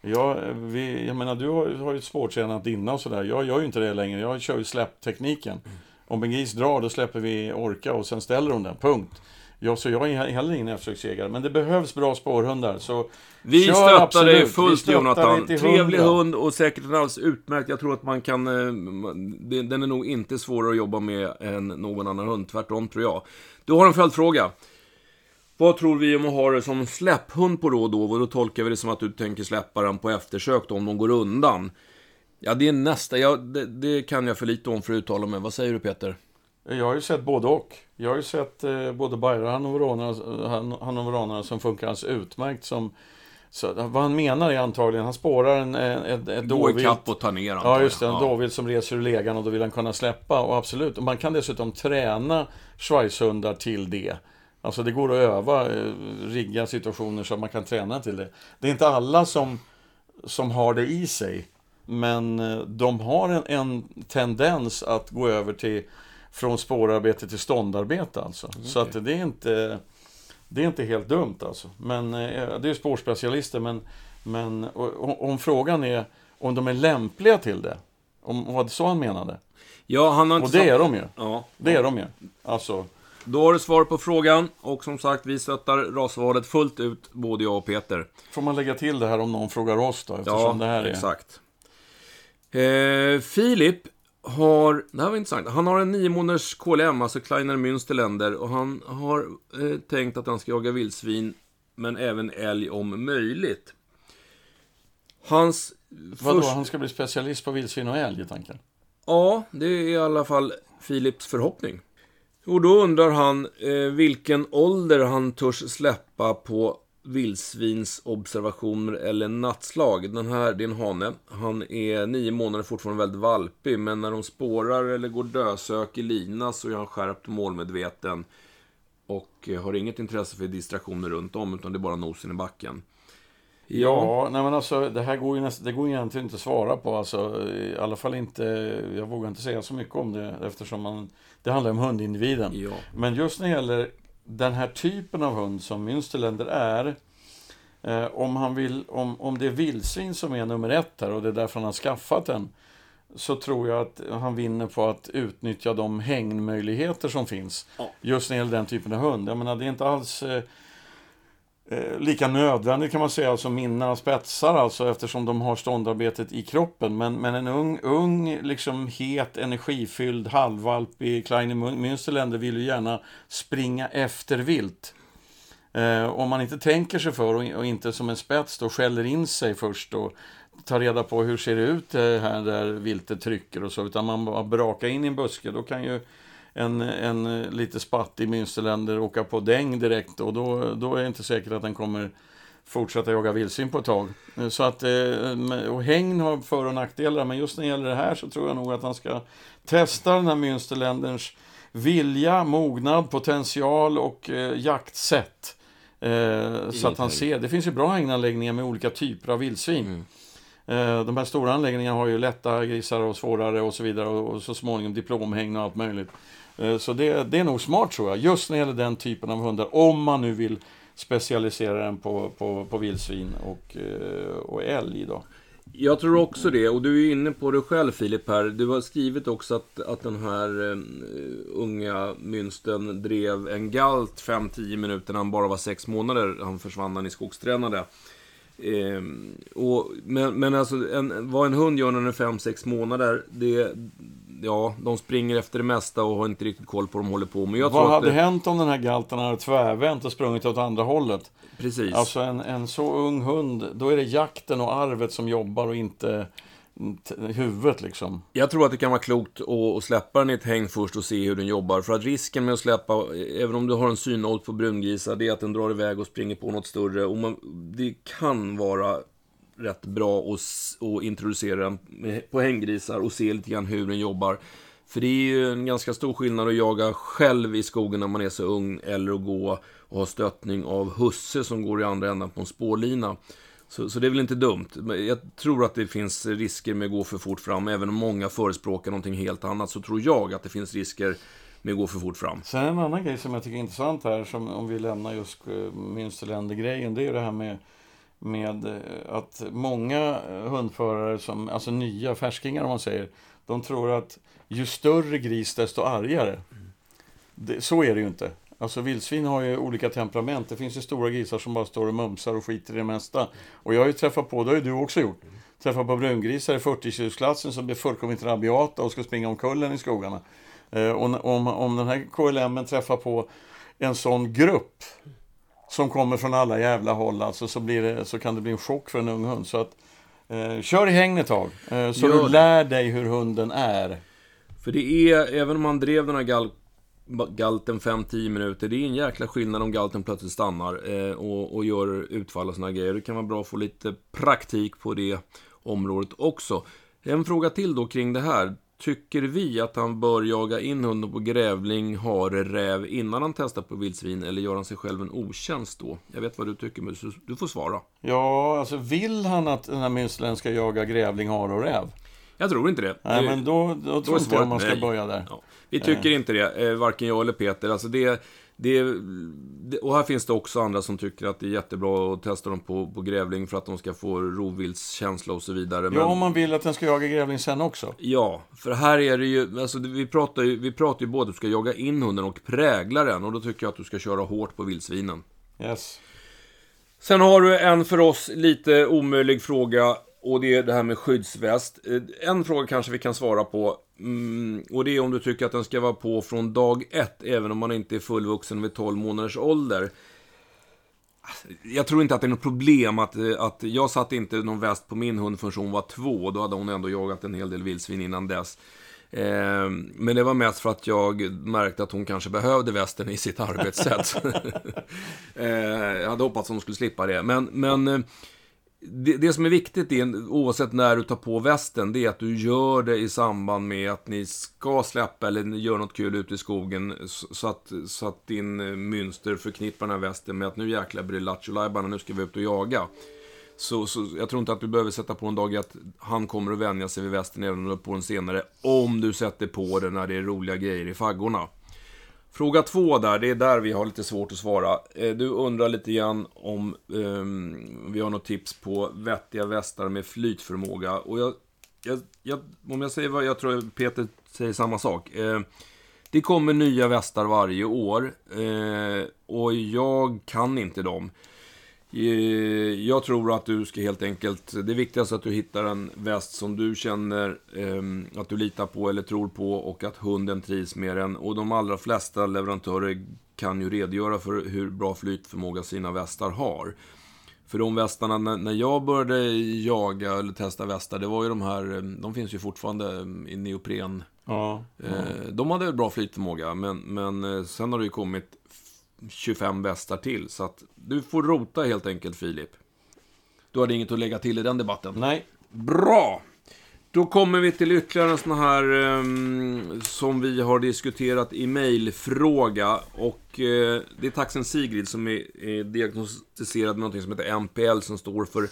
Jag, vi, jag menar, du har, har ju spårtränat dina och sådär. Jag gör ju inte det längre. Jag kör ju släpptekniken. Om en gris drar, då släpper vi orka och sen ställer hon den. Punkt. Ja, så jag är heller ingen eftersöksjägare. Men det behövs bra spårhundar. Så vi stöttar absolut. dig fullt Jonathan. Trevlig hund och säkert en alldeles utmärkt. Jag tror att man kan... Eh, den är nog inte svårare att jobba med än någon annan hund. Tvärtom tror jag. Du har en följdfråga. Vad tror vi om att ha det som släpphund på då och då? Och då tolkar vi det som att du tänker släppa den på eftersök då, om de går undan. Ja, det är nästa. Ja, det, det, kan jag för lite om för att uttala mig. Vad säger du Peter? Jag har ju sett både och. Jag har ju sett eh, både Bayra och hannoveranare som funkar alldeles utmärkt som så, vad han menar är antagligen, han spårar en, ett, ett dåvilt. Gå ikapp och ta ner Ja, just det. En ja. dåvilt som reser ur legan och då vill han kunna släppa. Och absolut, och man kan dessutom träna schweizhundar till det. Alltså det går att öva, eh, rigga situationer så att man kan träna till det. Det är inte alla som, som har det i sig. Men eh, de har en, en tendens att gå över till från spårarbete till ståndarbete alltså. Okay. Så att det är inte det är inte helt dumt alltså. Men eh, det är spårspecialister men, men om frågan är om de är lämpliga till det. Om var det så han menade? Ja, han har inte Och det är de ju. Ja. Det är de ju. Alltså. Då har du svar på frågan och som sagt, vi stöttar rasvalet fullt ut, både jag och Peter. Får man lägga till det här om någon frågar oss då? Eftersom ja, det här är... exakt. Eh, Filip har, det här var intressant, han har en nio månaders KLM, alltså Kleiner Münsterländer, och han har eh, tänkt att han ska jaga vildsvin, men även älg om möjligt. Hans... Vadå, först... han ska bli specialist på vildsvin och älg i tanken? Ja, det är i alla fall Philips förhoppning. Och då undrar han eh, vilken ålder han törs släppa på vildsvinsobservationer eller nattslag. Den här, det är en hane. Han är nio månader fortfarande väldigt valpig, men när de spårar eller går dösök i lina så är han skärpt målmedveten. och har inget intresse för distraktioner runt om, utan det är bara nosen i backen. Ja, nej men alltså det här går ju, näst, det går egentligen inte att svara på. Alltså, I alla fall inte, jag vågar inte säga så mycket om det eftersom man, det handlar om hundindividen. Ja. Men just när det gäller den här typen av hund som Münsterländer är, eh, om, han vill, om, om det är vildsvin som är nummer ett här och det är därför han har skaffat den, så tror jag att han vinner på att utnyttja de hängmöjligheter som finns. Ja. Just när det gäller den typen av hund. Jag menar, det är inte alls eh, eh, lika nödvändigt kan man säga alltså som mina spetsar alltså eftersom de har ståndarbetet i kroppen. Men, men en ung, ung liksom het, energifylld halvvalp i Kleine Münsterländer vill ju gärna springa efter vilt. Eh, om man inte tänker sig för och, och inte som en spets då skäller in sig först och tar reda på hur ser det ut eh, här där viltet trycker och så, utan man bara brakar in i en buske, då kan ju en, en lite spattig Münsterländer åka på däng direkt och då, då är det inte säkert att den kommer fortsätta jaga vildsvin på ett tag. Så att, eh, och hängn har för och nackdelar, men just när det gäller det här så tror jag nog att han ska testa den här Münsterländerns vilja, mognad, potential och eh, jaktsätt. Eh, så att han ser, det finns ju bra hägnanläggningar med olika typer av vildsvin. Mm. Eh, De här stora anläggningarna har ju lätta grisar och svårare och så vidare och och så småningom diplomhägn och allt möjligt. Eh, så det, det är nog smart tror jag, just när det gäller den typen av hundar, om man nu vill specialisera den på, på, på vildsvin och, eh, och älg då. Jag tror också det, och du är inne på det själv Filip här. Du har skrivit också att, att den här uh, unga mynsten drev en galt 5-10 minuter när han bara var 6 månader. Han försvann när ni skogstränade. Eh, och, men, men alltså, en, vad en hund gör när den är 5-6 månader, det... Ja, de springer efter det mesta och har inte riktigt koll på vad de håller på med. Jag Vad hade det, hänt om den här galten hade tvärvänt och sprungit åt andra hållet? Precis. Alltså en, en så ung hund, då är det jakten och arvet som jobbar och inte huvudet liksom. Jag tror att det kan vara klokt att, släppa den i ett häng först och se hur den jobbar. För att risken med att släppa, även om du har en synåld på brungrisar, det är att den drar iväg och springer på något större. Och man, det kan vara rätt bra att, att introducera den på hänggrisar och se lite grann hur den jobbar. För det är ju en ganska stor skillnad att jaga själv i skogen när man är så ung, eller att gå och ha stöttning av husse som går i andra änden på en spårlina. Så, så det är väl inte dumt. Jag tror att det finns risker med att gå för fort fram. Även om många förespråkar någonting helt annat så tror jag att det finns risker med att gå för fort fram. Sen en annan grej som jag tycker är intressant här, som om vi lämnar just eh, Münsterländer-grejen, det är det här med, med eh, att många hundförare, som, alltså nya färskingar om man säger, de tror att ju större gris desto argare. Det, så är det ju inte. Alltså vildsvin har ju olika temperament. Det finns ju stora grisar som bara står och mumsar och skiter i det mesta. Och jag har ju träffat på, det har ju du också gjort, träffat på brungrisar i 40-kilosklassen som blir fullkomligt rabiata och ska springa omkullen i skogarna. Eh, och om, om den här KLM träffar på en sån grupp som kommer från alla jävla håll, alltså, så, blir det, så kan det bli en chock för en ung hund. Så att, eh, kör i häng ett tag, eh, så Gör du det. lär dig hur hunden är. För det är, även om man drev den här galten 5-10 minuter, det är en jäkla skillnad om galten plötsligt stannar eh, och, och gör utfall och såna grejer. Det kan vara bra att få lite praktik på det området också. En fråga till då kring det här. Tycker vi att han bör jaga in hunden på grävling, hare, räv innan han testar på vildsvin eller gör han sig själv en otjänst då? Jag vet vad du tycker, men du- får svara. Ja, alltså vill han att den här Münsterländern ska jaga grävling, hare och räv? Jag tror inte det. Nej, men då, då tror inte jag man ska nej. börja där. Ja. Vi tycker inte det, eh, varken jag eller Peter. Alltså det, det, och här finns det också andra som tycker att det är jättebra att testa dem på, på grävling för att de ska få rovviltskänsla och så vidare. Men, Ja, om man vill att den ska jaga grävling sen också. ja, för här är det ju, alltså vi pratar ju, vi pratar ju både att du ska jaga in hunden och prägla den och då tycker jag att du ska köra hårt på vildsvinen. Yes. Sen har du en för oss lite omöjlig fråga och det är det här med skyddsväst. Eh, En fråga kanske vi kan svara på. Mm, och det är om du tycker att den ska vara på från dag ett, även om man inte är fullvuxen vid 12 månaders ålder. Jag tror inte att det är något problem att, eh, att jag satte inte någon väst på min hund förrän hon var två. Då hade hon ändå jagat en hel del vildsvin innan dess. Eh, men det var mest för att jag märkte att hon kanske behövde västen i sitt arbetssätt. eh, jag hade hoppats att hon skulle slippa det. Men, men det, det som är viktigt, är, oavsett när du tar på västen, det är att du gör det i samband med att ni ska släppa eller gör något kul ute i skogen. Så att, så att din eh, mönster förknippar den här västen med att nu jäklar blir det lattjo nu ska vi ut och jaga. Så, så jag tror inte att du behöver sätta på en dag att han kommer att vänja sig vid västen även om du på den senare. Om du sätter på den när det är roliga grejer i faggorna. Fråga två där, det är där vi har lite svårt att svara. Eh, du undrar lite grann om um, vi har något tips på vettiga västar med flytförmåga. Och jag, jag, jag, om jag säger vad jag tror Peter säger samma sak. Eh, det kommer nya västar varje år. Eh, och jag kan inte dem. Eh, jag tror att du ska helt enkelt, det viktigaste är att du hittar en väst som du känner eh, att du litar på eller tror på och att hunden trivs med den. Och de allra flesta leverantörer kan ju redogöra för hur bra flytförmåga sina västar har. För de västarna, när jag började jaga eller testa västar, det var ju de här, eh, de finns ju fortfarande i neopren. Ja, ja. Eh, de hade bra flytförmåga, men, men sen har det ju kommit 25 västar till. Så att du får rota helt enkelt, Filip. Du hade inget att lägga till i den debatten? Nej. Bra! Då kommer vi till ytterligare en sån här um, som vi har diskuterat i mejlfråga. Och uh, det är taxen Sigrid som är, är diagnostiserad med något som heter MPL som står för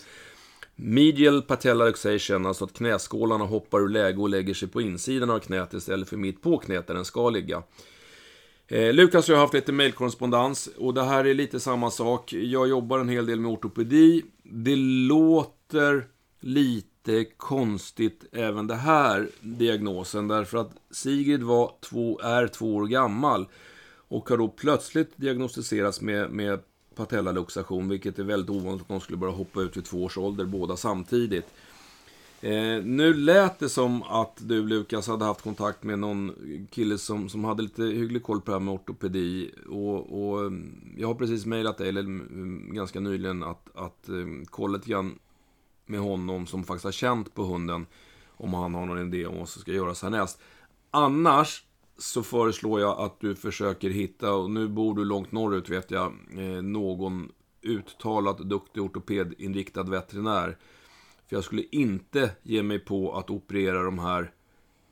Medial patella luxation, alltså att knäskålarna hoppar ur läge och lägger sig på insidan av knät istället för mitt på knät där den ska ligga. Eh, Lukas och jag har haft lite mejlkorrespondens och det här är lite samma sak. Jag jobbar en hel del med ortopedi. Det låter lite konstigt även det här diagnosen därför att Sigrid var två, är två år gammal och har då plötsligt diagnostiserats med, med patellaluxation vilket är väldigt ovanligt att de skulle börja hoppa ut vid två års ålder båda samtidigt. Eh, nu lät det som att du Lukas hade haft kontakt med någon kille som, som hade lite hygglig koll på det här med ortopedi. Och, och mm, jag har precis mejlat dig, eller mm, ganska nyligen, att, att mm, kolla lite grann med honom som faktiskt har känt på hunden. Om han har någon idé om vad som ska göras härnäst. Annars så föreslår jag att du försöker hitta, och nu bor du långt norrut vet jag, eh, någon uttalat duktig ortopedinriktad veterinär för jag skulle inte ge mig på att operera de här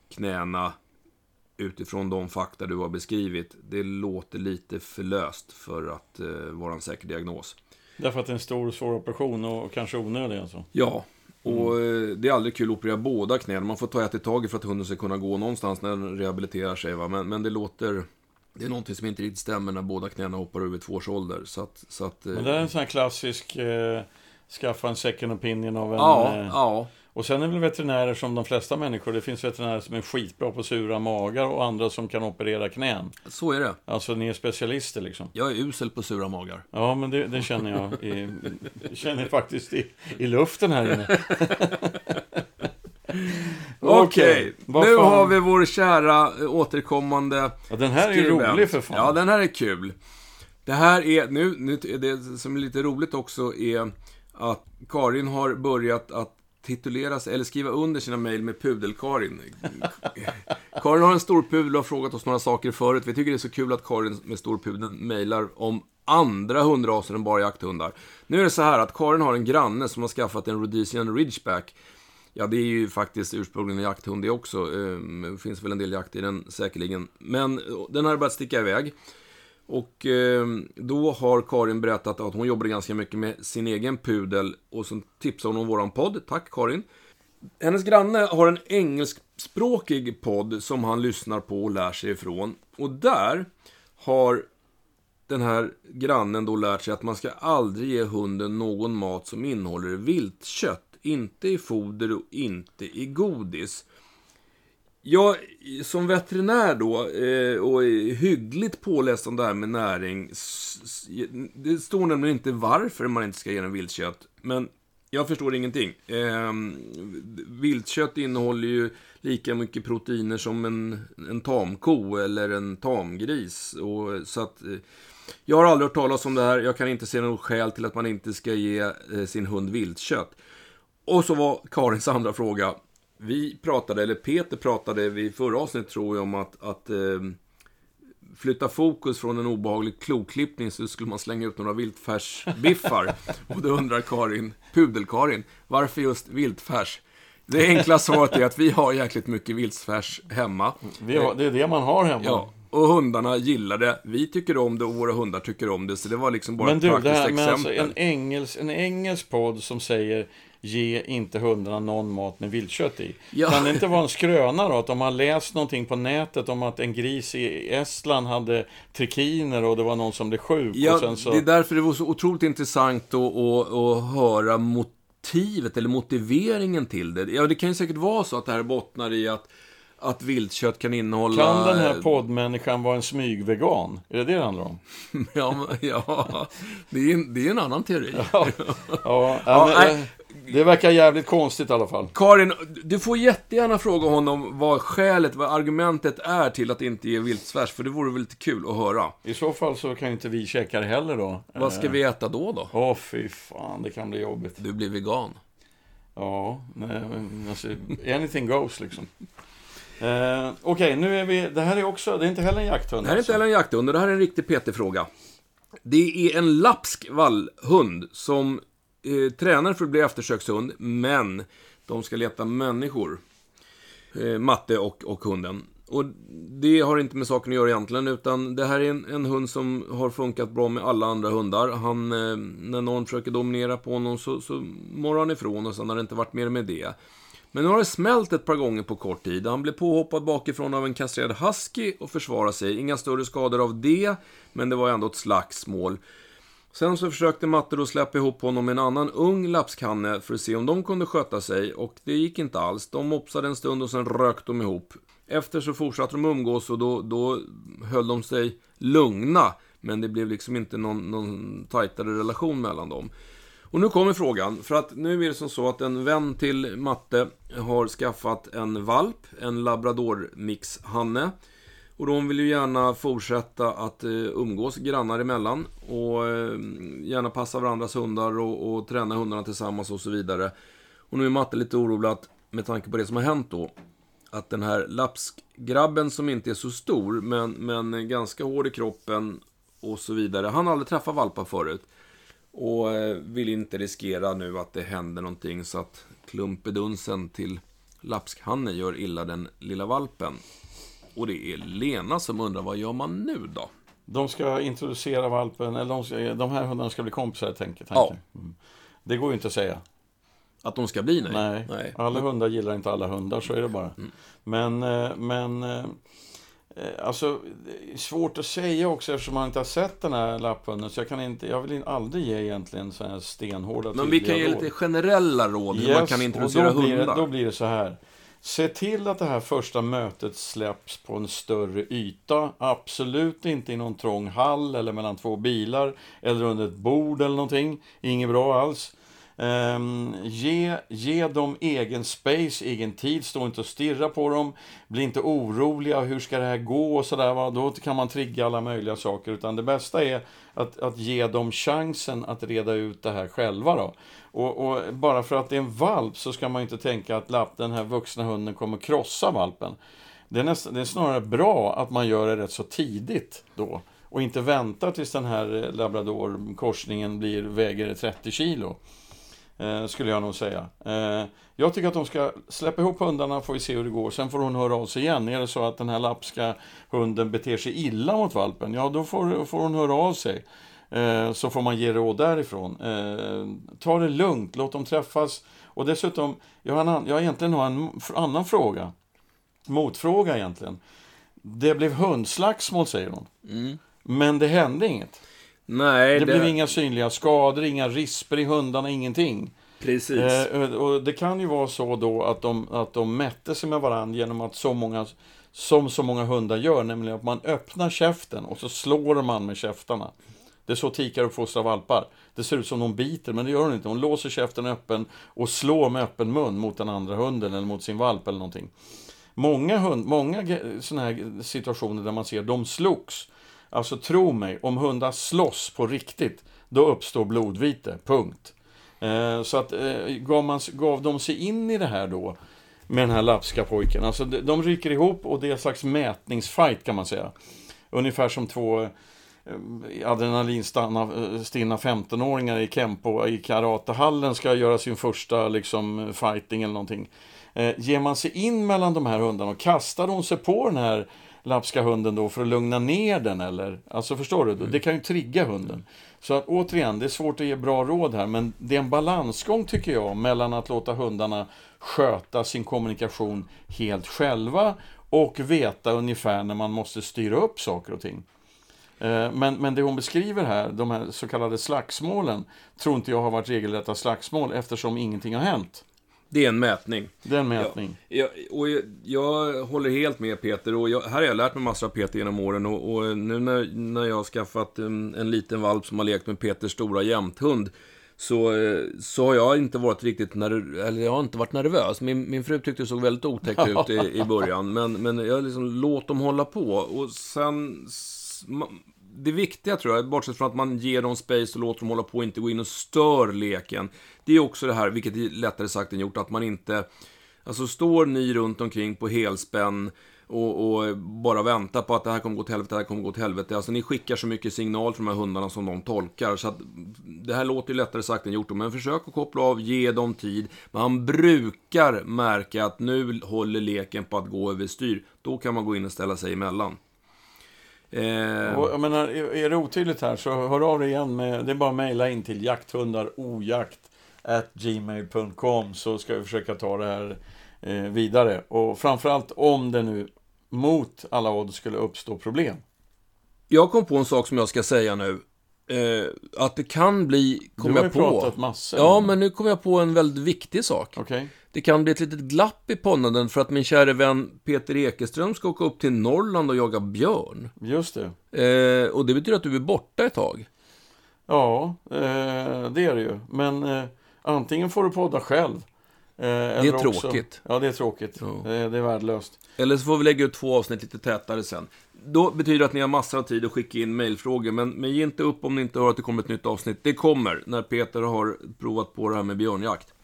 knäna utifrån de fakta du har beskrivit. Det låter lite för löst för att eh, vara en säker diagnos. Därför att det är en stor och svår operation och kanske onödig alltså? Ja, och mm. det är aldrig kul att operera båda knäna. Man får ta ett i taget för att hunden ska kunna gå någonstans när den rehabiliterar sig. Va? Men, men det låter... Det är någonting som inte riktigt stämmer när båda knäna hoppar över två års ålder. Så att, så att, men det är en sån här klassisk... Eh skaffa en second opinion av en... Ja, eh, ja. Och sen är det väl veterinärer som de flesta människor. Det finns veterinärer som är skitbra på sura magar och andra som kan operera knän. Så är det. Alltså ni är specialister liksom. Jag är usel på sura magar. Ja, men det, det känner jag. I, känner jag faktiskt i, i luften här inne. Okej, okay. nu har vi vår kära eh, återkommande ja, Den här är ju rolig för fan. Ja, den här är kul. Det här är, nu, nu det som är lite roligt också är att Karin har börjat att tituleras, eller skriva under sina mejl med Pudel-Karin. Karin har en storpudel och har frågat oss några saker förut. Vi tycker det är så kul att Karin med storpudeln mejlar om andra hundraser än bara jakthundar. Nu är det så här att Karin har en granne som har skaffat en Rhodesian Ridgeback. Ja, det är ju faktiskt ursprungligen en jakthund det också. Ehm, det finns väl en del jakt i den säkerligen. Men eh, den har börjat sticka iväg. Och eh, då har Karin berättat att hon jobbar ganska mycket med sin egen pudel och så tipsar hon om våran podd. Tack Karin! Hennes granne har en engelskspråkig podd som han lyssnar på och lär sig ifrån. Och där har den här grannen då lärt sig att man ska aldrig ge hunden någon mat som innehåller viltkött. Inte i foder och inte i godis. Jag, som veterinär då, eh, och är hyggligt påläst om det här med näring. Det står nämligen inte varför man inte ska ge den viltkött. Men jag förstår ingenting. Eh, viltkött innehåller ju lika mycket proteiner som en, en tamko eller en tamgris. Och, så att, eh, jag har aldrig hört talas om det här. Jag kan inte se något skäl till att man inte ska ge eh, sin hund viltkött. Och så var Karins andra fråga vi pratade, eller Peter pratade vid förra avsnittet tror jag om att, att eh, flytta fokus från en obehaglig kloklippning så skulle man slänga ut några viltfärsbiffar. och då undrar Karin, Pudel-Karin, varför just viltfärs? Det enkla svaret är att vi har jäkligt mycket viltfärs hemma. Vi har, det är det man har hemma. Ja, och hundarna gillar det. Vi tycker om det och våra hundar tycker om det. Så det var liksom bara Men ett du, det praktiskt här exempel. alltså en, engelsk, en engelsk podd som säger Ge inte hundarna någon mat med viltkött i. Ja. Kan det inte vara en skröna då? Att de har läst någonting på nätet om att en gris i Estland hade trikiner och det var någon som blev sjuk. Ja, så... det är därför det var så otroligt intressant att, att, att höra motivet eller motiveringen till det. Ja, det kan ju säkert vara så att det här bottnar i att, att viltkött kan innehålla... Kan den här poddmänniskan vara en smygvegan? Är det det det handlar om? Ja, ja det, är en, det är en annan teori. Ja, ja, Ja, men, nej. Eh, det verkar jävligt konstigt i alla fall. Karin, du får jättegärna fråga honom vad skälet, vad argumentet är till att inte ge viltfärs, för det vore väl lite kul att höra. I så fall så kan inte vi käka det heller då. Vad ska vi äta då då? Åh, fy fan, det kan bli jobbigt. Du blir vegan. Ja, nej, alltså, anything goes liksom. Eh, Okej, nu är vi, det här är också, det är inte heller en jakthund. Det här är inte heller en jakthund, det här är en riktig PT-fråga. Det är en lapsk vallhund som eh, tränar för att bli eftersökshund, men de ska leta människor. Eh, matte och, och hunden. Och det har inte med saken att göra egentligen, utan det här är en, en hund som har funkat bra med alla andra hundar. Han, eh, när någon försöker dominera på honom så, så mår han ifrån och sen har det inte varit mer med det. Men nu har det smält ett par gånger på kort tid. Han blev påhoppad bakifrån av en kastrerad husky och försvarade sig. Inga större skador av det, men det var ändå ett slagsmål. Sen så försökte Matte då släppa ihop honom med en annan ung lapskanne för att se om de kunde sköta sig och det gick inte alls. De mopsade en stund och sen rökte de ihop. Efter så fortsatte de umgås och då, då höll de sig lugna. Men det blev liksom inte någon, någon tajtare relation mellan dem. Och nu kommer frågan, för att nu är det som så att en vän till Matte har skaffat en valp, en labrador-mix-hanne. Och de vill ju gärna fortsätta att eh, umgås grannar emellan och eh, gärna passa varandras hundar och, och träna hundarna tillsammans och så vidare. Och nu är Matte lite orolig att, med tanke på det som har hänt då, att den här lapsgrabben som inte är så stor, men, men ganska hård i kroppen och så vidare. Han har aldrig träffat valpar förut. Och eh, vill inte riskera nu att det händer någonting så att klumpedunsen till lapskhanne gör illa den lilla valpen. Och det är Lena som undrar, vad gör man nu då? De ska introducera valpen, eller de, ska, de här hundarna ska bli kompisar, tänker Ja. tanken. Mm. Det går ju inte att säga. Att de ska bli nej? Nej, nej. alla hundar gillar inte alla hundar, så är det bara. Mm. Men, eh, men eh, alltså, det är svårt att säga också eftersom man inte har sett den här lapphunden. Så jag kan inte, jag vill aldrig ge egentligen så här stenhårda Men vi kan ge råd. lite generella råd hur man kan introducera och då blir, hundar. det, då blir det så här. Se till att det här första mötet släpps på en större yta. Absolut inte i någon trång hall eller mellan två bilar eller under ett bord eller någonting. Inget bra alls. Um, ge, ge dem egen space, egen tid. Stå inte och stirra på dem. Bli inte oroliga. Hur ska det här gå? Och sådär, va? Då kan man trigga alla möjliga saker. Utan det bästa är att, att ge dem chansen att reda ut det här själva. Då. Och, och bara för att det är en valp så ska man inte tänka att lapp, den här vuxna hunden kommer krossa valpen. Det är, nästan, det är snarare bra att man gör det rätt så tidigt då. Och inte vänta tills den här eh, labradorkorsningen blir, väger 30 kilo. Eh, skulle jag nog säga. Eh, jag tycker att de ska släppa ihop hundarna, får vi se hur det går. Sen får hon höra av sig igen. Är det så att den här lapska hunden beter sig illa mot valpen, ja då får, får hon höra av sig. Eh, så får man ge råd därifrån. Eh, ta det lugnt, låt dem träffas. Och dessutom, jag har, en, jag egentligen har en annan fråga. Motfråga egentligen. Det blev hundslagsmål, säger hon. Mm. Men det hände inget. Nej, Det blev inga synliga skador, inga risper i hundarna, ingenting. Precis. Eh, och det kan ju vara så då att de, att de mätte sig med varandra genom att så många, som så många hundar gör, nämligen att man öppnar käften och så slår man med käftarna. Det är så tikar uppfostrar valpar. Det ser ut som de biter, men det gör hon inte. Hon låser käften öppen och slår med öppen mun mot den andra hunden eller mot sin valp eller någonting. Många, hund, många sådana här situationer där man ser de slogs. Alltså tro mig, om hundar slåss på riktigt, då uppstår blodvite. Punkt. Eh, så att eh, gav, man, gav de sig in i det här då med den här lapska pojken. Alltså de, de ryker ihop och det är en slags mätningsfight kan man säga. ungefär som två eh, adrenalinstinna 15-åringar i Kempo i karatehallen ska göra sin första liksom, fighting eller någonting. Eh, ger man sig in mellan de här hundarna och kastar hon sig på den här lapska hunden då för att lugna ner den eller? Alltså förstår du? Mm. Det kan ju trigga hunden. Så att återigen, det är svårt att ge bra råd här, men det är en balansgång tycker jag mellan att låta hundarna sköta sin kommunikation helt själva och veta ungefär när man måste styra upp saker och ting. Eh, men, men det hon beskriver här, de här så kallade slagsmålen, tror inte jag har varit regelrätta slagsmål eftersom ingenting har hänt. Det är en mätning. Det är en mätning. Ja, jag, och jag, jag, håller helt med Peter och jag, här har jag lärt mig massor av Peter genom åren och, och nu när, när jag har skaffat en, en, liten valp som har lekt med Peters stora jämthund så, så har jag inte varit riktigt nervös, eller jag har inte varit nervös. Min, min fru tyckte det såg väldigt otäckt ut i, i början, men, men jag liksom låt dem hålla på och sen det viktiga tror jag, bortsett från att man ger dem space och låter dem hålla på och inte gå in och stör leken. Det är också det här, vilket är lättare sagt än gjort, att man inte... Alltså står ni runt omkring på helspänn och, och, bara väntar på att det här kommer gå till helvete, det här kommer gå till helvete. Alltså ni skickar så mycket signal till de här hundarna som de tolkar. Så att det här låter ju lättare sagt än gjort. Men försök att koppla av, ge dem tid. Man brukar märka att nu håller leken på att gå överstyr. Då kan man gå in och ställa sig emellan. Eh... Och, jag menar, är det otydligt här så hör av dig igen. Med, det är bara att mejla in till jakthundarojakt gmail.com så ska vi försöka ta det här eh, vidare. Och framförallt om det nu mot alla odds skulle uppstå problem. Jag kom på en sak som jag ska säga nu. Eh, att det kan bli, kommer jag på. Du har ju pratat massor. Ja, men nu kommer jag på en väldigt viktig sak. Okay. Det kan bli ett litet glapp i ponnaden för att min käre vän Peter Ekeström ska åka upp till Norrland och jaga björn. Just det. Eh, och det betyder att du är borta ett tag. Ja, eh, det är det ju. Men eh, antingen får du podda själv. Eh, det är tråkigt. Också, ja, det är tråkigt. Ja. Det, är värdelöst. Eller så får vi lägga ut två avsnitt lite tätare sen. Då betyder det att ni har massor av tid att skicka in mejlfrågor. Men, men ge inte upp om ni inte hör att det kommer ett nytt avsnitt. Det kommer när Peter har provat på det här med björnjakt.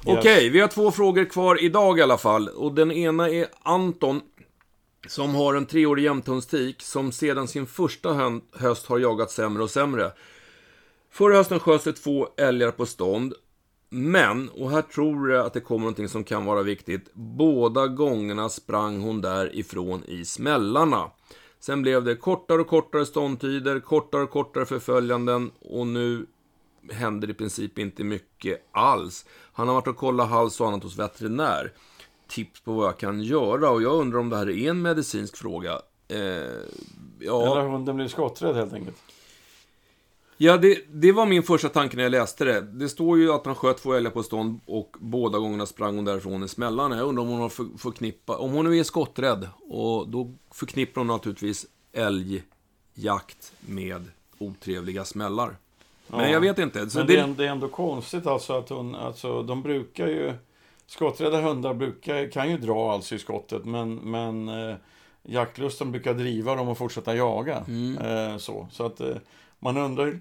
Okej, okay, vi har två frågor kvar idag i alla fall. Och den ena är Anton. Som har en treårig jämthundstik som sedan sin första höst har jagat sämre och sämre. Förra hösten sköts det två älgar på stånd. Men, och här tror jag att det kommer någonting som kan vara viktigt. Båda gångerna sprang hon därifrån i smällarna. Sen blev det kortare och kortare ståndtider, kortare och kortare förföljanden och nu händer i princip inte mycket alls. Han har varit och kollat hals och annat hos veterinär. Tips på vad jag kan göra och jag undrar om det här är en medicinsk fråga. Eh, ja. Eller hunden blir skotträdd helt enkelt. Ja, det, det var min första tanke när jag läste det. Det står ju att han sköt två älgar på stånd och båda gångerna sprang hon därifrån i smällarna. Jag undrar om hon har för, förknippat, om hon nu är skotträdd, och då förknippar hon naturligtvis älgjakt med otrevliga smällar. Men ja. jag vet inte. Så Men det, är, det är ändå konstigt alltså att hon, alltså de brukar ju, skotträdda hundar brukar, kan ju dra alltså i skottet, men, men eh, jaktlusten brukar driva dem att fortsätta jaga. Mm. Eh, så, så att eh, man undrar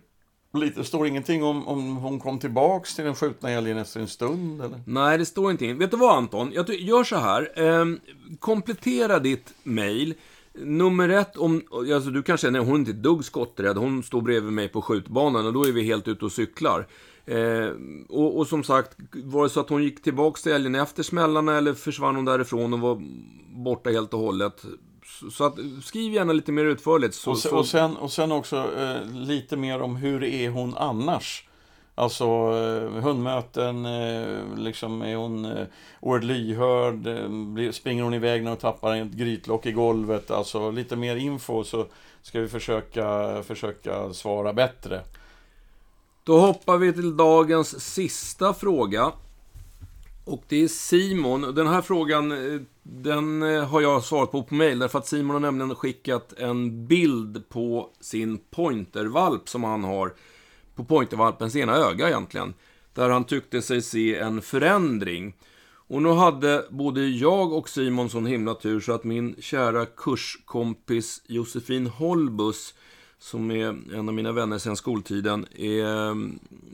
lite, står ingenting om, om hon kom tillbaks till den skjutna älgen efter en stund? Eller? Nej, det står ingenting. Vet du vad Anton? Jag gör så här. Eh, komplettera ditt mejl. Nummer ett, om, alltså du kanske känner... hon är inte ett dugg skotträdd. Hon står bredvid mig på skjutbanan och då är vi helt ute och cyklar. Eh, och, och, som sagt, var det så att hon gick tillbaks till älgen efter smällarna eller försvann hon därifrån och var borta helt och hållet? Så, att, skriv gärna lite mer utförligt. Så, och, sen, och, sen, och sen också eh, lite mer om hur är hon annars? Alltså eh, hundmöten, eh, liksom är hon eh, oerhört lyhörd, springer hon iväg när hon tappar ett grytlock i golvet, alltså lite mer info så ska vi försöka, försöka svara bättre. Då hoppar vi till dagens sista fråga. Och det är Simon. Den här frågan eh, den eh, har jag svarat på på mejl, därför att Simon har nämligen skickat en bild på sin pointervalp som han har på pointervalpens ena öga egentligen. Där han tyckte sig se en förändring. Och nu hade både jag och Simon sån himla tur så att min kära kurskompis Josefin Holbus som är en av mina vänner sedan skoltiden. Är,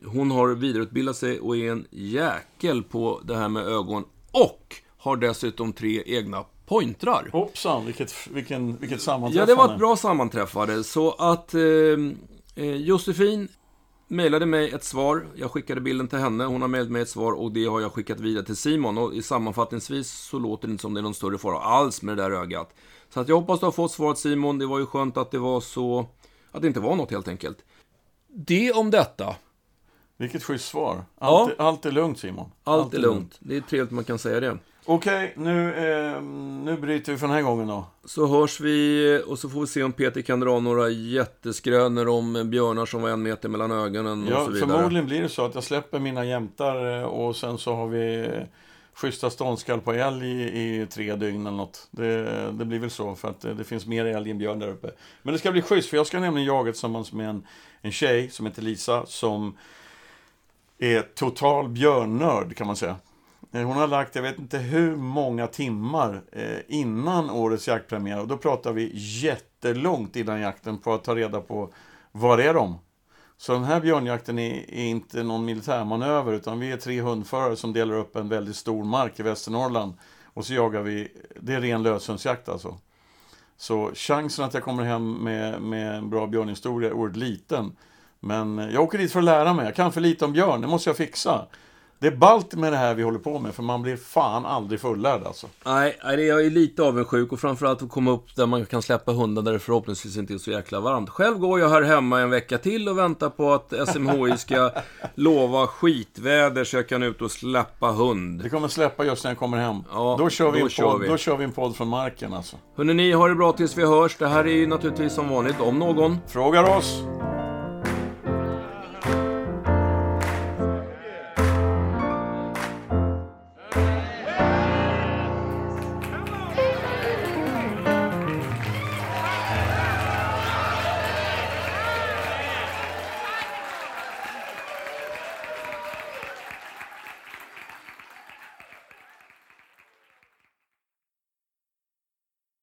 hon har vidareutbildat sig och är en jäkel på det här med ögon. Och har dessutom tre egna pointrar. Hoppsan, vilket, vilken, vilket sammanträffande. Ja, det var ett bra sammanträffande. Så att eh, eh, Josefin mejlade mig ett svar. Jag skickade bilden till henne. Hon har mejlat mig ett svar och det har jag skickat vidare till Simon. Och i sammanfattningsvis så låter det inte som det är någon större fara alls med det där ögat. Så att jag hoppas du har fått svaret Simon. Det var ju skönt att det var så... Att det inte var något helt enkelt. Det om detta. Vilket schysst svar. Allt, ja. allt är lugnt Simon. Allt, allt är lugnt. lugnt. Det är trevligt man kan säga det. Okej, nu, eh, nu bryter vi för den här gången då. Så hörs vi och så får vi se om Peter kan dra några jätteskrönor om björnar som var en meter mellan ögonen ja, och så vidare. Förmodligen blir det så att jag släpper mina jämtar eh, och sen så har vi schyssta ståndskall på älg i, i, tre dygn eller något. Det, det, blir väl så för att det, det finns mer älg än björn där uppe. Men det ska bli schysst för jag ska nämligen jaga tillsammans med en, en tjej som heter Lisa som är total björnnörd kan man säga. Eh, hon har lagt, jag vet inte hur många timmar eh, innan årets jaktpremiär. Och då pratar vi jättelångt innan jakten på att ta reda på var är de? Så den här björnjakten är, är inte någon militärmanöver utan vi är tre hundförare som delar upp en väldigt stor mark i Västernorrland. Och så jagar vi, det är ren löshundsjakt alltså. Så chansen att jag kommer hem med, med en bra björnhistoria är oerhört liten. Men jag åker dit för att lära mig. Jag kan för lite om björn, det måste jag fixa. Det är ballt med det här vi håller på med, för man blir fan aldrig fullärd alltså. Nej, jag är lite avundsjuk och framförallt att komma upp där man kan släppa hundar där det förhoppningsvis inte är så jäkla varmt. Själv går jag här hemma en vecka till och väntar på att SMHI ska lova skitväder så jag kan ut och släppa hund. Det kommer släppa just när jag kommer hem. Ja, då kör vi, då kör podd, vi. Då kör vi en podd från marken alltså. Hörrni, ni har det bra tills vi hörs. Det här är ju naturligtvis som vanligt om någon frågar oss.